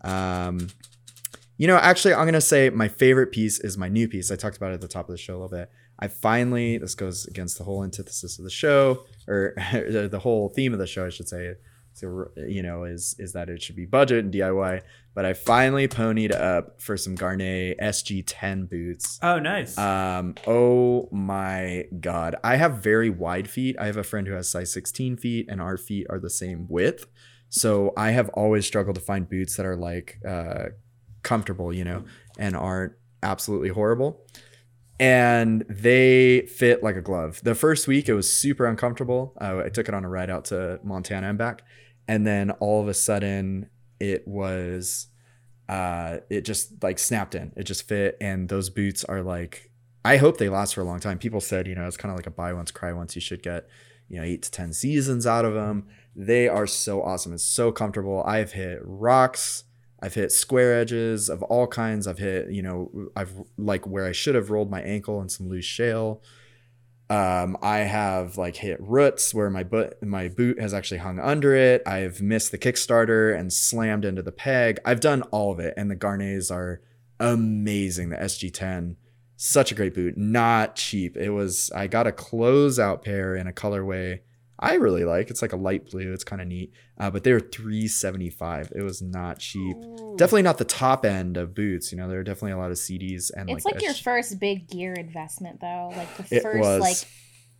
Um, you know, actually, I'm gonna say my favorite piece is my new piece. I talked about it at the top of the show a little bit. I finally, this goes against the whole antithesis of the show, or *laughs* the whole theme of the show, I should say. So, you know, is is that it should be budget and DIY. But I finally ponied up for some Gaerne SG10 boots. Oh, nice. Um, oh my god. I have very wide feet. I have a friend who has size 16 feet, and our feet are the same width. So I have always struggled to find boots that are like uh, comfortable, you know, and aren't absolutely horrible. And they fit like a glove. The first week it was super uncomfortable. Uh, I took it on a ride out to Montana and back, and then all of a sudden it was uh it just like snapped in. It just fit. And those boots are like i hope they last for a long time. People said you know it's kind of like a buy once cry once you should get you know eight to ten seasons out of them. They are so awesome. It's so comfortable. I've hit rocks i've hit square edges of all kinds i've hit you know i've like where i should have rolled my ankle in some loose shale um, I have like hit roots where my boot my boot has actually hung under it. I've missed the Kickstarter and slammed into the peg. I've done all of it, and the Gaernes are amazing. The SG10, such a great boot, not cheap. It was I got a closeout pair in a colorway I really like. It's like a light blue. It's kind of neat, uh, but they were three seventy five. It was not cheap. Ooh. Definitely not the top end of boots. You know, there are definitely a lot of Sidis and It's like, like your SG first big gear investment though. Like the It first was. like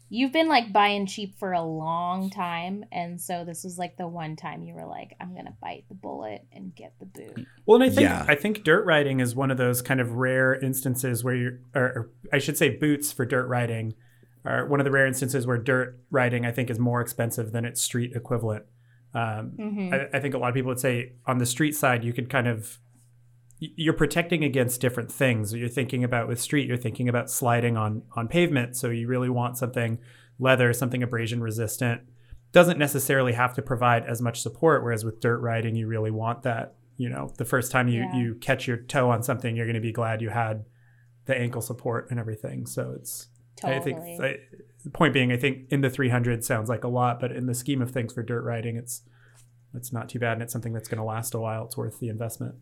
you've been like buying cheap for a long time and so this was like the one time you were like I'm going to bite the bullet and get the boot. Well, and I think Yeah. I think dirt riding is one of those kind of rare instances where you're, or, or I should say, boots for dirt riding are one of the rare instances where dirt riding I think is more expensive than its street equivalent. Um, Mhm. I, I think a lot of people would say on the street side you could kind of you're protecting against different things. You're thinking about with street, you're thinking about sliding on on pavement, so you really want something leather, something abrasion resistant. Doesn't necessarily have to provide as much support. Whereas with dirt riding, you really want that. You know, the first time you Yeah. you catch your toe on something, you're going to be glad you had the ankle support and everything. So it's Totally. I think I, the point being, I think in the 300 sounds like a lot, but in the scheme of things for dirt riding, it's it's not too bad, and it's something that's going to last a while. It's worth the investment.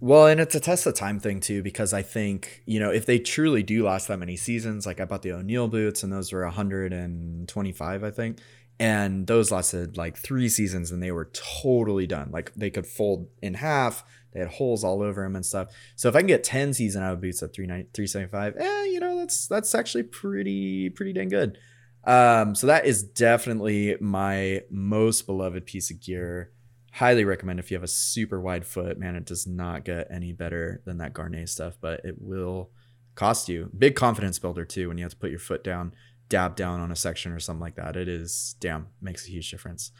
Well, and it's a test of time thing too, because I think, you know, if they truly do last that many seasons, like I bought the O'Neill boots and those were 125, I think. And those lasted like three seasons and they were totally done. Like they could fold in half. They had holes all over them and stuff. So if I can get 10 season out of boots at 39 375, eh, you know, that's that's actually pretty pretty dang good. Um, so that is definitely my most beloved piece of gear highly recommend if you have a super wide foot man it does not get any better than that Gaerne stuff but it will cost you big confidence builder too when you have to put your foot down dab down on a section or something like that it is damn makes a huge difference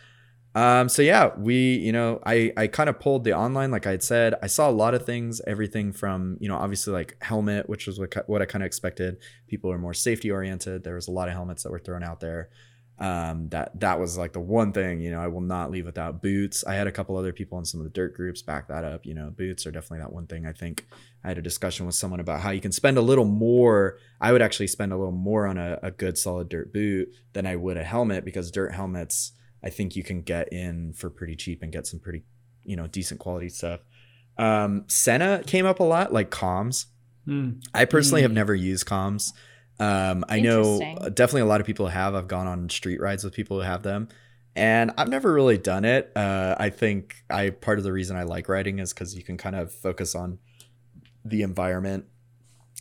um so yeah we you know i i kind of pulled the online like i had said i saw a lot of things everything from you know obviously like helmet which was what, what i kind of expected people are more safety oriented there was a lot of helmets that were thrown out there um, that that was like the one thing you know I will not leave without boots. I had a couple other people in some of the dirt groups back that up. You know, boots are definitely that one thing. I think I had a discussion with someone about how you can spend a little more. I would actually spend a little more on a, a good solid dirt boot than I would a helmet because dirt helmets I think you can get in for pretty cheap and get some pretty you know decent quality stuff. Um, Sena came up a lot, like comms. Hmm. I personally have Mm. never used comms. Um, I know definitely a lot of people have. I've gone on street rides with people who have them, and I've never really done it. Uh, I think I part of the reason I like riding is because you can kind of focus on the environment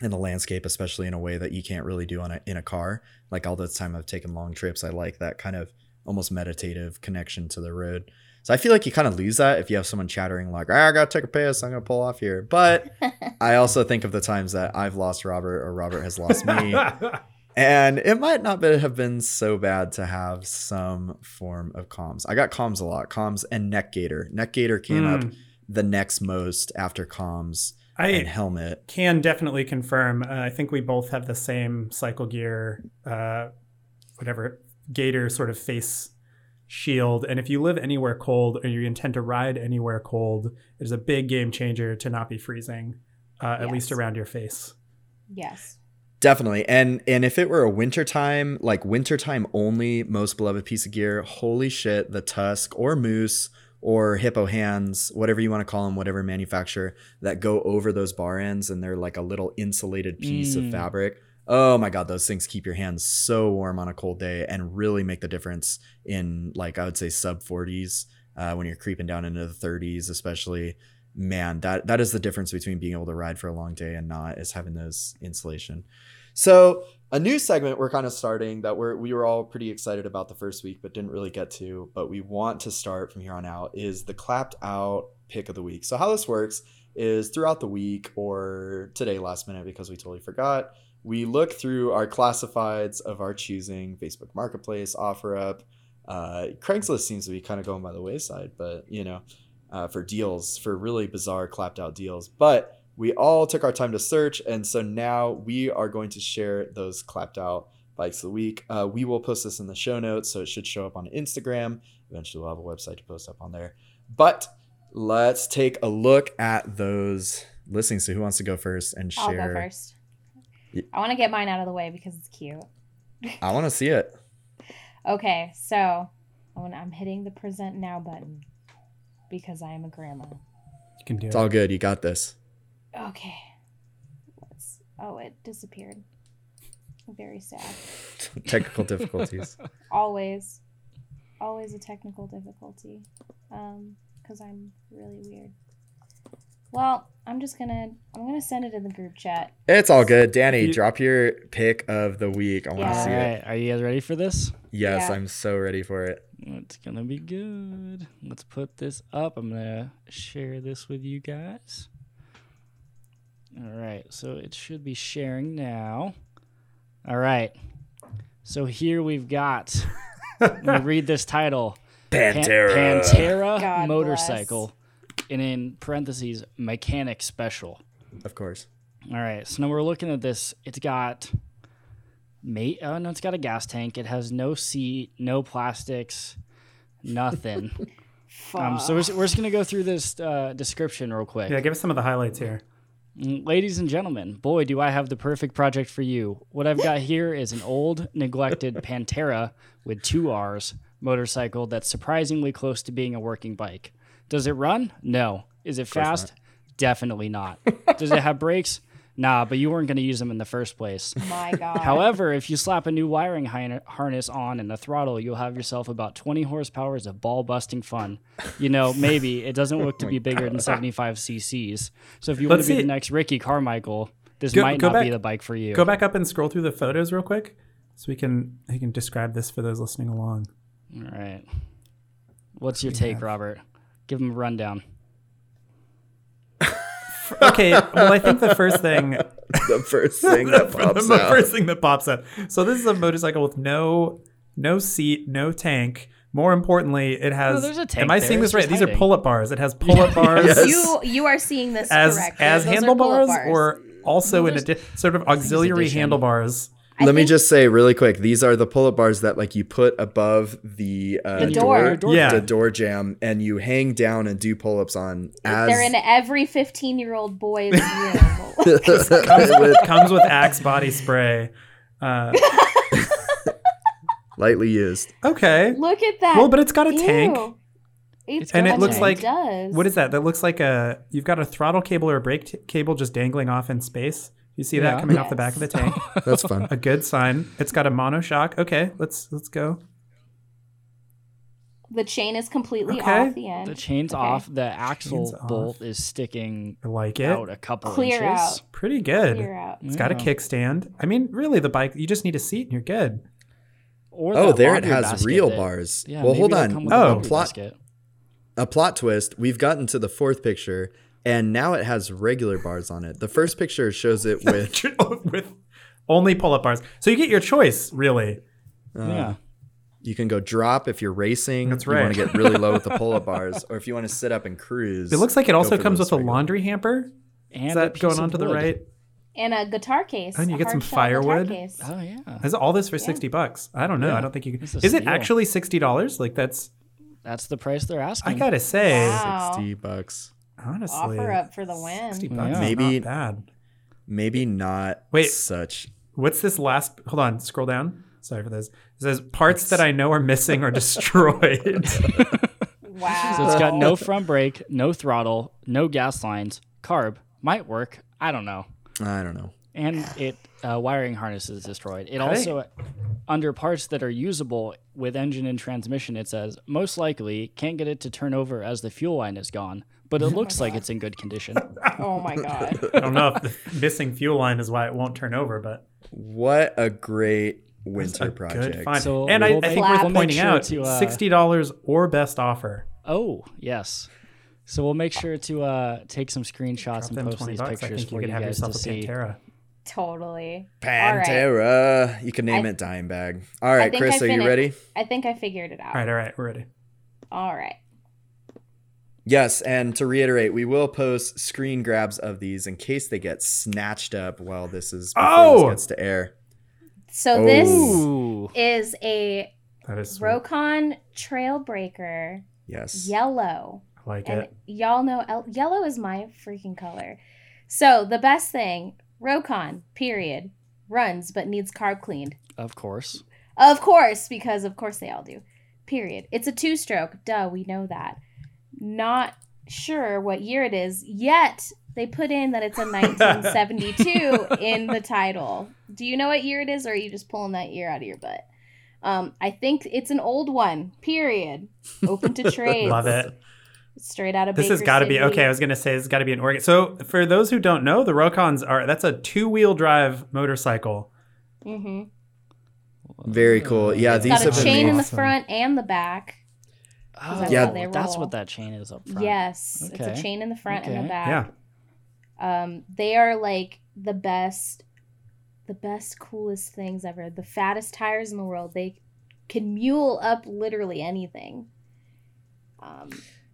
and the landscape, especially in a way that you can't really do on a, in a car. Like all the time I've taken long trips, I like that kind of almost meditative connection to the road. So I feel like you kind of lose that if you have someone chattering like, "Ah, "I gotta take a piss, I'm gonna pull off here." But *laughs* I also think of the times that I've lost Robert or Robert has lost me, *laughs* and it might not be, have been so bad to have some form of comms. I got comms a lot, comms and neck gator. Neck gator came up Hmm. the next most after comms and helmet. can definitely confirm. Uh, I think we both have the same cycle gear, uh, whatever gator sort of face shield. And if you live anywhere cold or you intend to ride anywhere cold, it is a big game changer to not be freezing, uh, at least around your face. yes. Definitely. And and if it were a wintertime, like wintertime only most beloved piece of gear, holy shit, the Tusk or Moose or Hippo hands, whatever you want to call them, whatever manufacturer that go over those bar ends and they're like a little insulated piece of Mm. fabric. Oh my god, those things keep your hands so warm on a cold day and really make the difference in like I would say sub 40s uh, when you're creeping down into the 30s, especially. Man, that that is the difference between being able to ride for a long day and not is having those insulation. So a new segment we're kind of starting that we're we were all pretty excited about the first week, but didn't really get to. But we want to start from here on out is the clapped out pick of the week. So how this works is throughout the week or today last minute because we totally forgot. We look through our classifieds of our choosing, Facebook Marketplace, OfferUp. Uh, Craigslist seems to be kind of going by the wayside, but you know, uh, for deals, for really bizarre clapped out deals. But we all took our time to search, and so now we are going to share those clapped out bikes of the week. Uh, we will post this in the show notes, so it should show up on Instagram. Eventually, we'll have a website to post up on there. But let's take a look at those listings. So, who wants to go first and share? I'll go first. Y- I want to get mine out of the way because it's cute. *laughs* I want to see it. Okay, so I'm I'm hitting the present now button because I am a grandma. You can do It's it. all good. You got this. Okay. Let's. Oh, it disappeared. Very sad. *laughs* Technical difficulties. *laughs* Always, always a technical difficulty. Um, because I'm really weird. Well, I'm just gonna I'm gonna send it in the group chat. It's all good. Danny, You- drop your pick of the week. I want to Yeah. see it. right, are you guys ready for this? Yes, Yeah. I'm so ready for it. It's gonna be good. Let's put this up. I'm gonna share this with you guys. All right, so it should be sharing now. All right, so here we've got. *laughs* let me read this title. Pan- Pantera God motorcycle. And in parentheses, mechanic special. Of course. All right, so now we're looking at this. It's got, mate. Oh no, it's got a gas tank. It has no seat, no plastics, nothing. *laughs* um, so we're, just- we're just gonna go through this uh, description real quick. Yeah, give us some of the highlights here. Mm, Ladies and gentlemen, boy, do I have the perfect project for you. What I've got here is an old, neglected *laughs* Pantera with two R's motorcycle that's surprisingly close to being a working bike. Does it run? No. Is it fast? Definitely not. *laughs* Does it have brakes? Nah, but you weren't going to use them in the first place. My God. However, if you slap a new wiring hi- harness on and the throttle, you'll have yourself about 20 horsepower of ball busting fun. You know, *laughs* maybe it doesn't look to oh be bigger than 75 cc's. So if you want Let's to be see- the next Ricky Carmichael, this Go- might go not be the bike for you. Go back up and scroll through the photos real quick, so we can we can describe this for those listening along. All right. What's your take, Robert? Give them a rundown. Okay, well, I think the first thing *laughs* The first thing that *laughs* pops up the out. first thing that pops up. So this is a motorcycle with no no seat, no tank. More importantly, it oh, has. No, there's a tank am I there, seeing it's this right? just These are pull-up bars. It has pull-up *laughs* bars Yes. you you are seeing this as correctly. as Those handlebars, bars. or also in a di- sort of auxiliary edition. handlebars. I Let me just say really quick: these are the pull-up bars that like you put above the, uh, The door. Door Yeah. the door jam, and you hang down and do pull-ups on. As they're in every 15 year old boy's *laughs* room. with Comes with Axe body spray. Uh, *laughs* lightly used. okay. Look at that. Well, but it's got a Ew. tank. It's And it looks like- does. What is that? That looks like a you've got a throttle cable or a brake t- cable just dangling off in space. You see that Yeah. coming off the back of the tank? *laughs* That's fun. a good sign. It's got a mono shock. Okay, let's let's go. The chain is completely Okay. off the end. The chain's Okay. off. The axle Chain's off. bolt is sticking I like it. out a couple Clear inches. out. Pretty good. Clear out. It's got a kickstand. I mean, really, the bike. You just need a seat and you're good. Or Oh, there it has real that- bars. Yeah, well, hold on. come with Oh. a plot a plot twist. We've gotten to the fourth picture, and now it has regular bars on it. The first picture shows it with *laughs* with only pull-up bars. So you get your choice, really. Uh, yeah. you can go drop if you're racing. That's right. You want to get really low with the *laughs* pull-up bars, or if you want to sit up and cruise. It looks like it also comes those with a regular- laundry hamper. And Is a that going on to the right? And a guitar case. Oh, and you get some hard shell guitar firewood. Oh yeah. Is all this for sixty bucks? I don't know. Yeah. I don't think you can. It's a Is it actually sixty dollars? Like that's. That's the price they're asking. I gotta say, Wow. sixty bucks. Honestly, Offer up for the win. Sixty bucks. is Maybe- not bad. Maybe not. Wait. such. What's this last? Hold on, scroll down. Sorry for this. It says parts that I know are missing or destroyed. *laughs* Wow. So it's got no front brake, no throttle, no gas lines. Carb might work. I don't know. I don't know. And it uh, wiring harness is destroyed. It Hey. also under parts that are usable with engine and transmission. It says most likely can't get it to turn over as the fuel line is gone, but it *laughs* looks like it's in good condition. oh my god. *laughs* I don't know if the missing fuel line is why it won't turn over, but What a great it's winter a project. good find. So and I, we'll I make- think worth pointing sure out, to, uh, sixty dollars or best offer. Oh yes. So we'll make sure to uh, take some screenshots Drop and them post twenty these bucks. I pictures think you for could you have guys yourself to a see. Pantera. Totally. Pantera. You can name I- it Dime Bag. All right, Chris, I are you ready? I think I figured it out. All right, all right, we're ready. All right. Yes, and to reiterate, we will post screen grabs of these in case they get snatched up while this is before Oh! this gets to air. So this oh. is a That is sweet. Rokon Trailbreaker Yes. yellow. I like And it. y'all know el- yellow is my freaking color. So the best thing, Rokon, period, runs but needs carb cleaned. Of course. Of course, because of course they all do. Period. It's a two stroke. Duh, we know that. Not sure what year it is, yet they put in that it's a 1972 *laughs* in the title. Do you know what year it is, or are you just pulling that year out of your butt? Um, I think it's an old one, period. Open to *laughs* trade. Love it. Straight out of This has got to be okay. I was gonna say it's got to be an Oregon. So for those who don't know, the Rokons are that's a two wheel drive motorcycle. Mm-hmm. Very cool. Yeah, It's these got a have been chain made- in the front and the back. Oh, that's Yeah. how they that's roll. what that chain is up front. Yes, it's a chain in the front and the back. Yeah. Um, they are like the best, the best, coolest things ever. The fattest tires in the world. They can mule up literally anything. Um,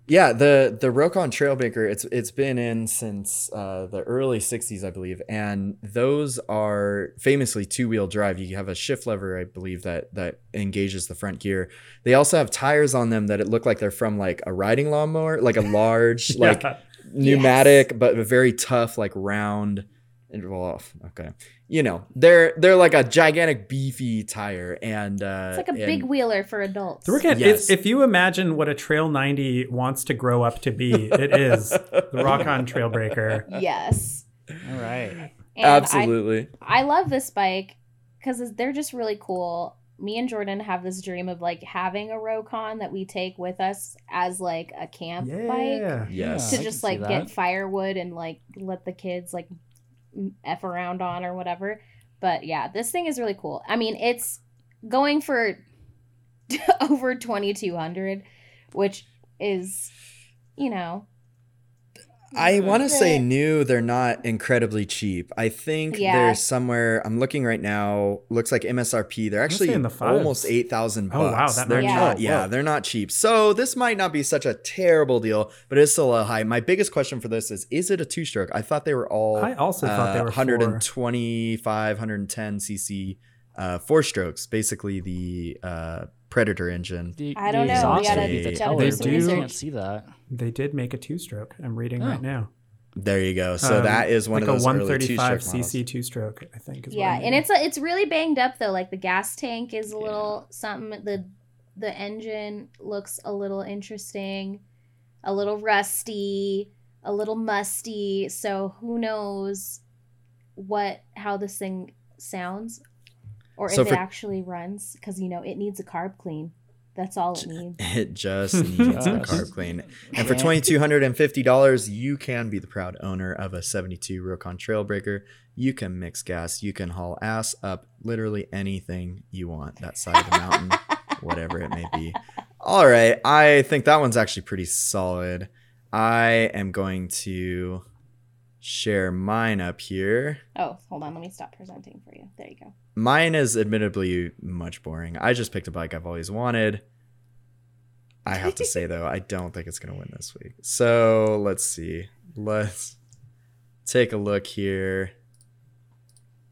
Yeah, the the Rokon Trailbreaker, it's it's been in since uh, the early '60s, I believe, and those are famously two wheel drive. You have a shift lever, I believe, that that engages the front gear. They also have tires on them that it look like they're from like a riding lawnmower, like a large *laughs* like Yeah. pneumatic, but a very tough, like round. Well, okay, you know, they're they're like a gigantic beefy tire, and uh, It's like a and- big wheeler for adults. So we're Yes. if, if you imagine what a Trail 90 wants to grow up to be, it is the *laughs* Rokon Trailbreaker. Yes. All right. And Absolutely. I love this bike because they're just really cool. Me and Jordan have this dream of like having a Rokon that we take with us as like a camp bike Yes. to I just like get firewood and like let the kids like m- f around on or whatever. But yeah, this thing is really cool. I mean, it's going for *laughs* over 2200, which is you know, I want to say new. They're not incredibly cheap. I think Yeah. they're somewhere. I'm looking right now. Looks like MSRP. They're actually say in the fives. almost eight thousand Oh, wow, bucks. that they're much? not. Yeah, they're not cheap. So this might not be such a terrible deal, but it's still a high. My biggest question for this is: Is it a two stroke? I thought they were all. I also thought they uh, were 125, 110 cc, uh, four strokes. Basically the uh, Predator engine. The, I don't the know. We exhaust gotta- would be the teller, do but some you research. can't see that. They did make a two stroke. I'm reading Oh. right now. There you go. So Um, that is one like of those a early 135 two-stroke models. cc two stroke, I think. Is what yeah, I and it's a, it's really banged up though. Like the gas tank is a little something. The the engine looks a little interesting, a little rusty, a little musty. So who knows what how this thing sounds, or So if for- it actually runs? Because you know it needs a carb clean. That's all it needs. *laughs* It just *laughs* needs a carb clean. And for twenty two hundred and fifty dollars, you can be the proud owner of a seventy two Rokon Trailbreaker. You can mix gas. You can haul ass up literally anything you want that side of the mountain, *laughs* whatever it may be. All right, I think that one's actually pretty solid. I am going to share mine up here. Oh, hold on. Let me stop presenting for you. There you go. Mine is admittedly much boring. I just picked a bike I've always wanted. I have to *laughs* say though, I don't think it's gonna win this week. So let's see. Let's take a look here.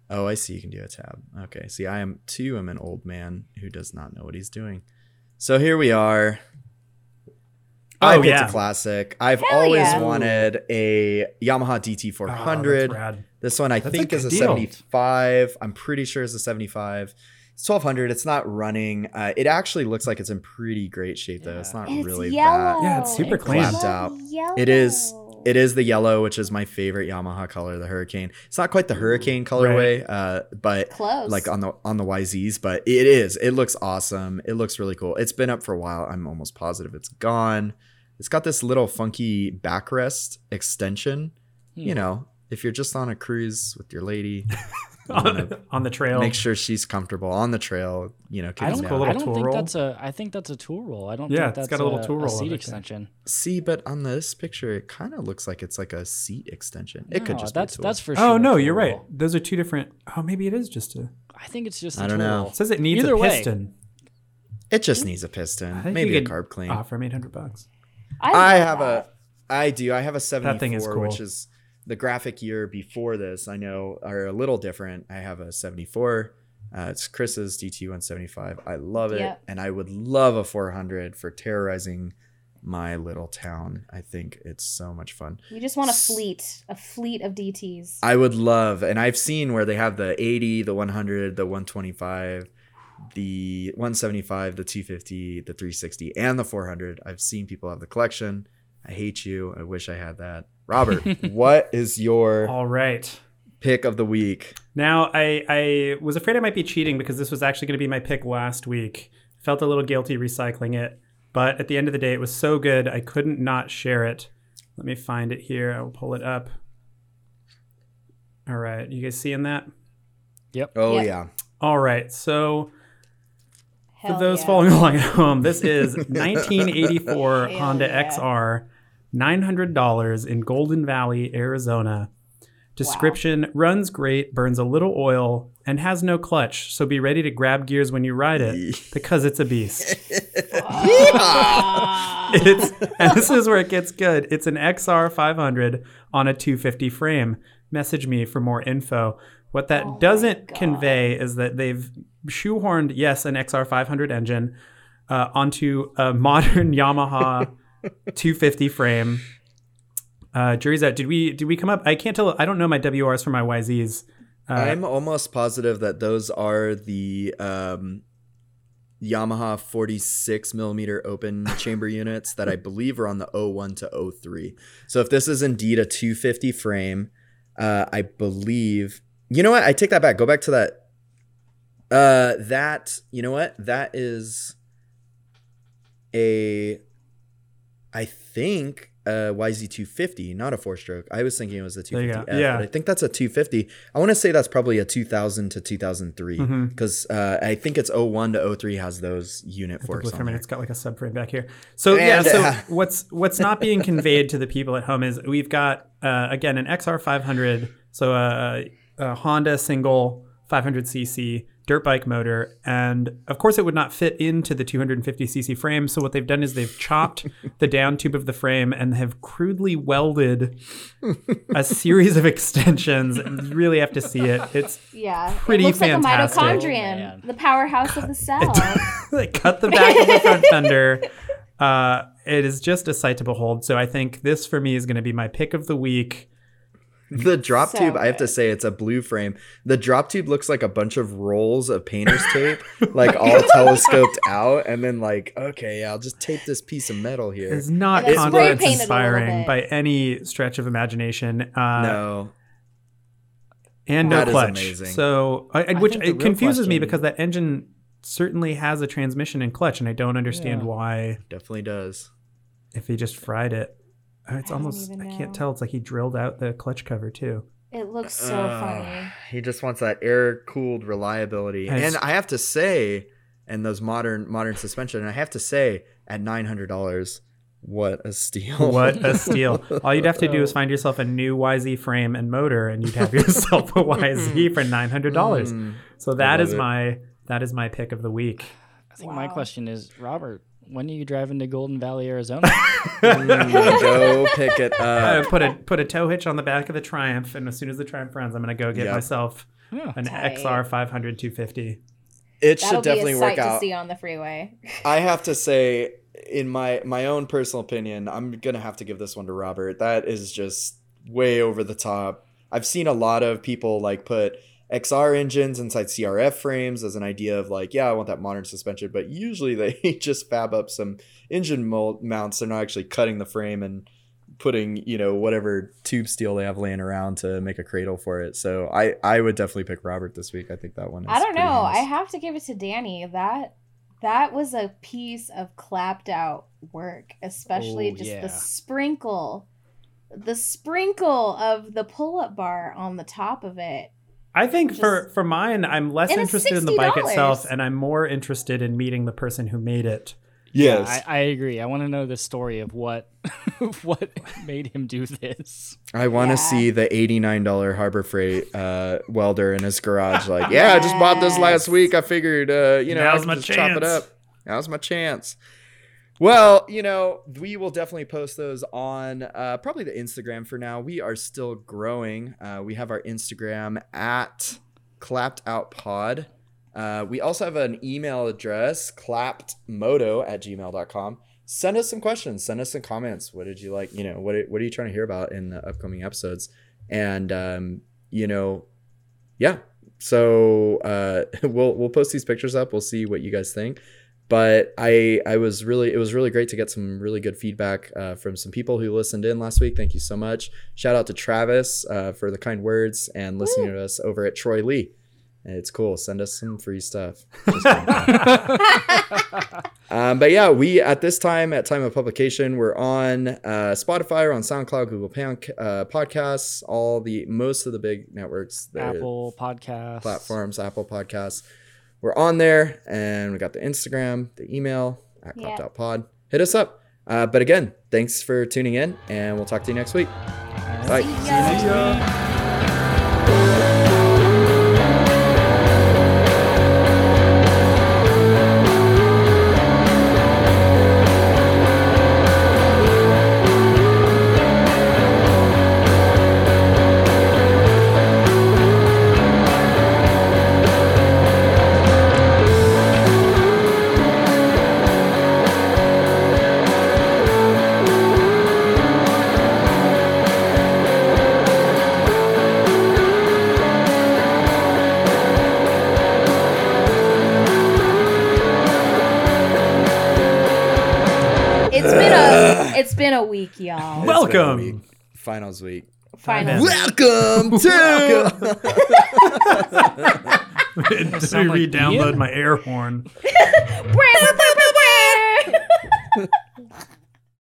Oh, I see you can do a tab. Okay. See, I am too I'm an old man who does not know what he's doing. So here we are. I Oh, picked yeah. a classic. I've Hell always yeah. wanted a Yamaha Oh, DT400. that's rad. This one I That's a think is a deal. 75. I'm pretty sure it's a 75. It's 1200. It's not running. Uh, it actually looks like it's in pretty great shape though. It's not it's really yellow. that. Yeah, it's super It's clean. Clapped out. yellow. It is. It is the yellow, which is my favorite Yamaha color, the Hurricane. It's not quite the Hurricane colorway, uh, but close. like on the on the YZs, but it is. It looks awesome. It looks really cool. It's been up for a while. I'm almost positive it's gone. It's got this little funky backrest extension. You Hmm. know, if you're just on a cruise with your lady, *laughs* on, on the trail. make sure she's comfortable on the trail. You know, I don't, cool little I don't tool think roll. that's a. I think that's a tool roll. I don't Yeah, think it's that's got a little tool roll seat extension. See, but on this picture, it kind of looks like it's like a seat extension. It could just that's be a tool. that's for sure. Oh no, you're right. roll. Those are two different. Oh, maybe it is just a. I think it's just. I a don't tool know. roll. It says it needs Either a way. piston. It just needs a piston, maybe a carb clean. Offer him 800 bucks. I, I have that. a, I do. I have a 74, thing is cool. which is the graphic year before this. I know are a little different. I have a 74. Uh, it's Chris's DT 175. I love it, Yep. and I would love a 400 for terrorizing my little town. I think it's so much fun. We just want a fleet, a fleet of DTs. I would love, and I've seen where they have the 80, the 100, the 125, the 175, the 250, the 360, and the 400. I've seen people have the collection. I hate you. I wish I had that. Robert, *laughs* what is your All right. pick of the week? Now, I, I was afraid I might be cheating because this was actually going to be my pick last week. Felt a little guilty recycling it, but at the end of the day, it was so good I couldn't not share it. Let me find it here. I will pull it up. All right, you guys seeing that? Yep. Oh, Yep. yeah. All right, so Hell for those yeah. following *laughs* along at home, this is *laughs* 1984 Honda yeah. XR, $900 in Golden Valley, Arizona. Description runs great, burns a little oil, and has no clutch, so be ready to grab gears when you ride it *laughs* because it's a beast. It's and this is where it gets good. It's an XR 500 on a 250 frame. Message me for more info. What that Oh doesn't convey is that they've shoehorned yes an XR 500 engine uh, onto a modern *laughs* Yamaha *laughs* 250 frame. Uh, jury's out. Did we did we come up? I can't tell. I don't know my WRs from my YZs. Uh, I'm almost positive that those are the um, Yamaha 46 millimeter open *laughs* chamber units that I believe are on the 01 to 03. So if this is indeed a 250 frame, uh, I believe. You know what? I take that back. Go back to that. Uh, that you know what? That is a. I think a YZ250, not a four stroke. I was thinking it was a There you go. 250. Yeah. but I think that's a 250. I want to say that's probably a 2000 to 2003 Mhm. because uh, I think it's 01 to 03 has those unit forks for on there. It's got like a subframe back here. So yeah, so uh, *laughs* what's what's not being conveyed to the people at home is we've got uh, again an XR500, so a, a Honda single 500cc dirt bike motor, and of course it would not fit into the 250cc frame. So what they've done is they've chopped *laughs* the down tube of the frame and have crudely welded a *laughs* series of extensions. And you really have to see it. It's Yeah, Pretty it looks fantastic. like a Oh, mitochondrion, man. the powerhouse of the cell. *laughs* they cut the back of the front fender. Uh, it is just a sight to behold. So I think this for me is going to be my pick of the week. The *laughs* drop So tube, I have to say, it's a blue frame. The drop tube looks like a bunch of rolls of painter's *laughs* tape, like all telescoped out, and then like, okay, I'll just tape this piece of metal here. It's not And it's confidence painted a little inspiring by any stretch of imagination. Uh, no, and no That is clutch. amazing. So, I, I- I which think it real confuses me because that engine certainly has a transmission and clutch, and I don't understand Yeah. why definitely does. if he just fried it. Uh, It's almost I can't know. tell. It's like he drilled out the clutch cover too. It looks so Ugh, funny. He just wants that air cooled reliability, And and it's- I have to say, and those modern modern suspension, and I have to say, at nine hundred dollars, what a steal! *laughs* What a steal! *laughs* All you'd have to do is find yourself a new YZ frame and motor, and you'd have yourself a *laughs* YZ for nine hundred dollars. Mm. So that is it. my that is my pick of the week. I think my question is, Robert, when are you driving to Golden Valley, Arizona? *laughs* Go pick it *laughs* I up. put a put a tow hitch on the back of the Triumph, and as soon as the Triumph runs, I'm gonna go get Yep. myself Yeah. an Tight. XR 500 250. It That'll should be definitely a work sight out. to see on the freeway. I have to *laughs* say, in my my own personal opinion, I'm gonna have to give this one to Robert. That is just way over the top. I've seen a lot of people like put XR engines inside CRF frames as an idea of like, yeah, I want that modern suspension, but usually *laughs* they just fab up some engine mold mounts. They're not actually cutting the frame and putting you know whatever tube steel they have laying around to make a cradle for it. So I I would definitely pick Robert this week. I think that one. Is I don't know. nice. I have to give it to Danny. That that was a piece of clapped out work, especially Oh, just yeah. the sprinkle, the sprinkle of the pull up bar on the top of it. I think Just- for for mine, I'm less interested in the bike itself, and I'm more interested in meeting the person who made it. Yes. I, I agree. I want to know the story of what *laughs* what *laughs* made him do this. I want to Yeah. see the eighty-nine dollar Harbor Freight uh, welder in his garage. Like, yeah, I just bought this last week. I figured, uh, you know, I Now's can my just chop it chance. up. Now's my chance. Well, you know, we will definitely post those on uh, probably the Instagram for now. We are still growing. Uh, we have our Instagram at clapped out pod. Uh, we also have an email address, clappedmoto at gmail.com. Send us some questions. Send us some comments. What did you like? You know, what, what are you trying to hear about in the upcoming episodes? And, um, you know, yeah. So uh, *laughs* we'll we'll post these pictures up. We'll see what you guys think. But I I was really it was really great to get some really good feedback uh, from some people who listened in last week. Thank you so much. Shout out to Travis uh, for the kind words and listening to us over at Troy Lee. It's cool. Send us some free stuff. *laughs* Um, but yeah, we at this time, at time of publication, we're on uh, Spotify, we're on SoundCloud, Google Pan- uh, Podcasts, all the most of the big networks, Apple Podcasts platforms, Apple Podcasts. We're on there, and we got the Instagram, the email at Yeah. clapped.pod. Hit us up. Uh, but again, thanks for tuning in, and we'll talk to you next week. Bye. See ya. See ya. Welcome. week. Finals week. Final. Welcome to. *laughs* *laughs* Did sound like re-download Ian? my air horn? *laughs*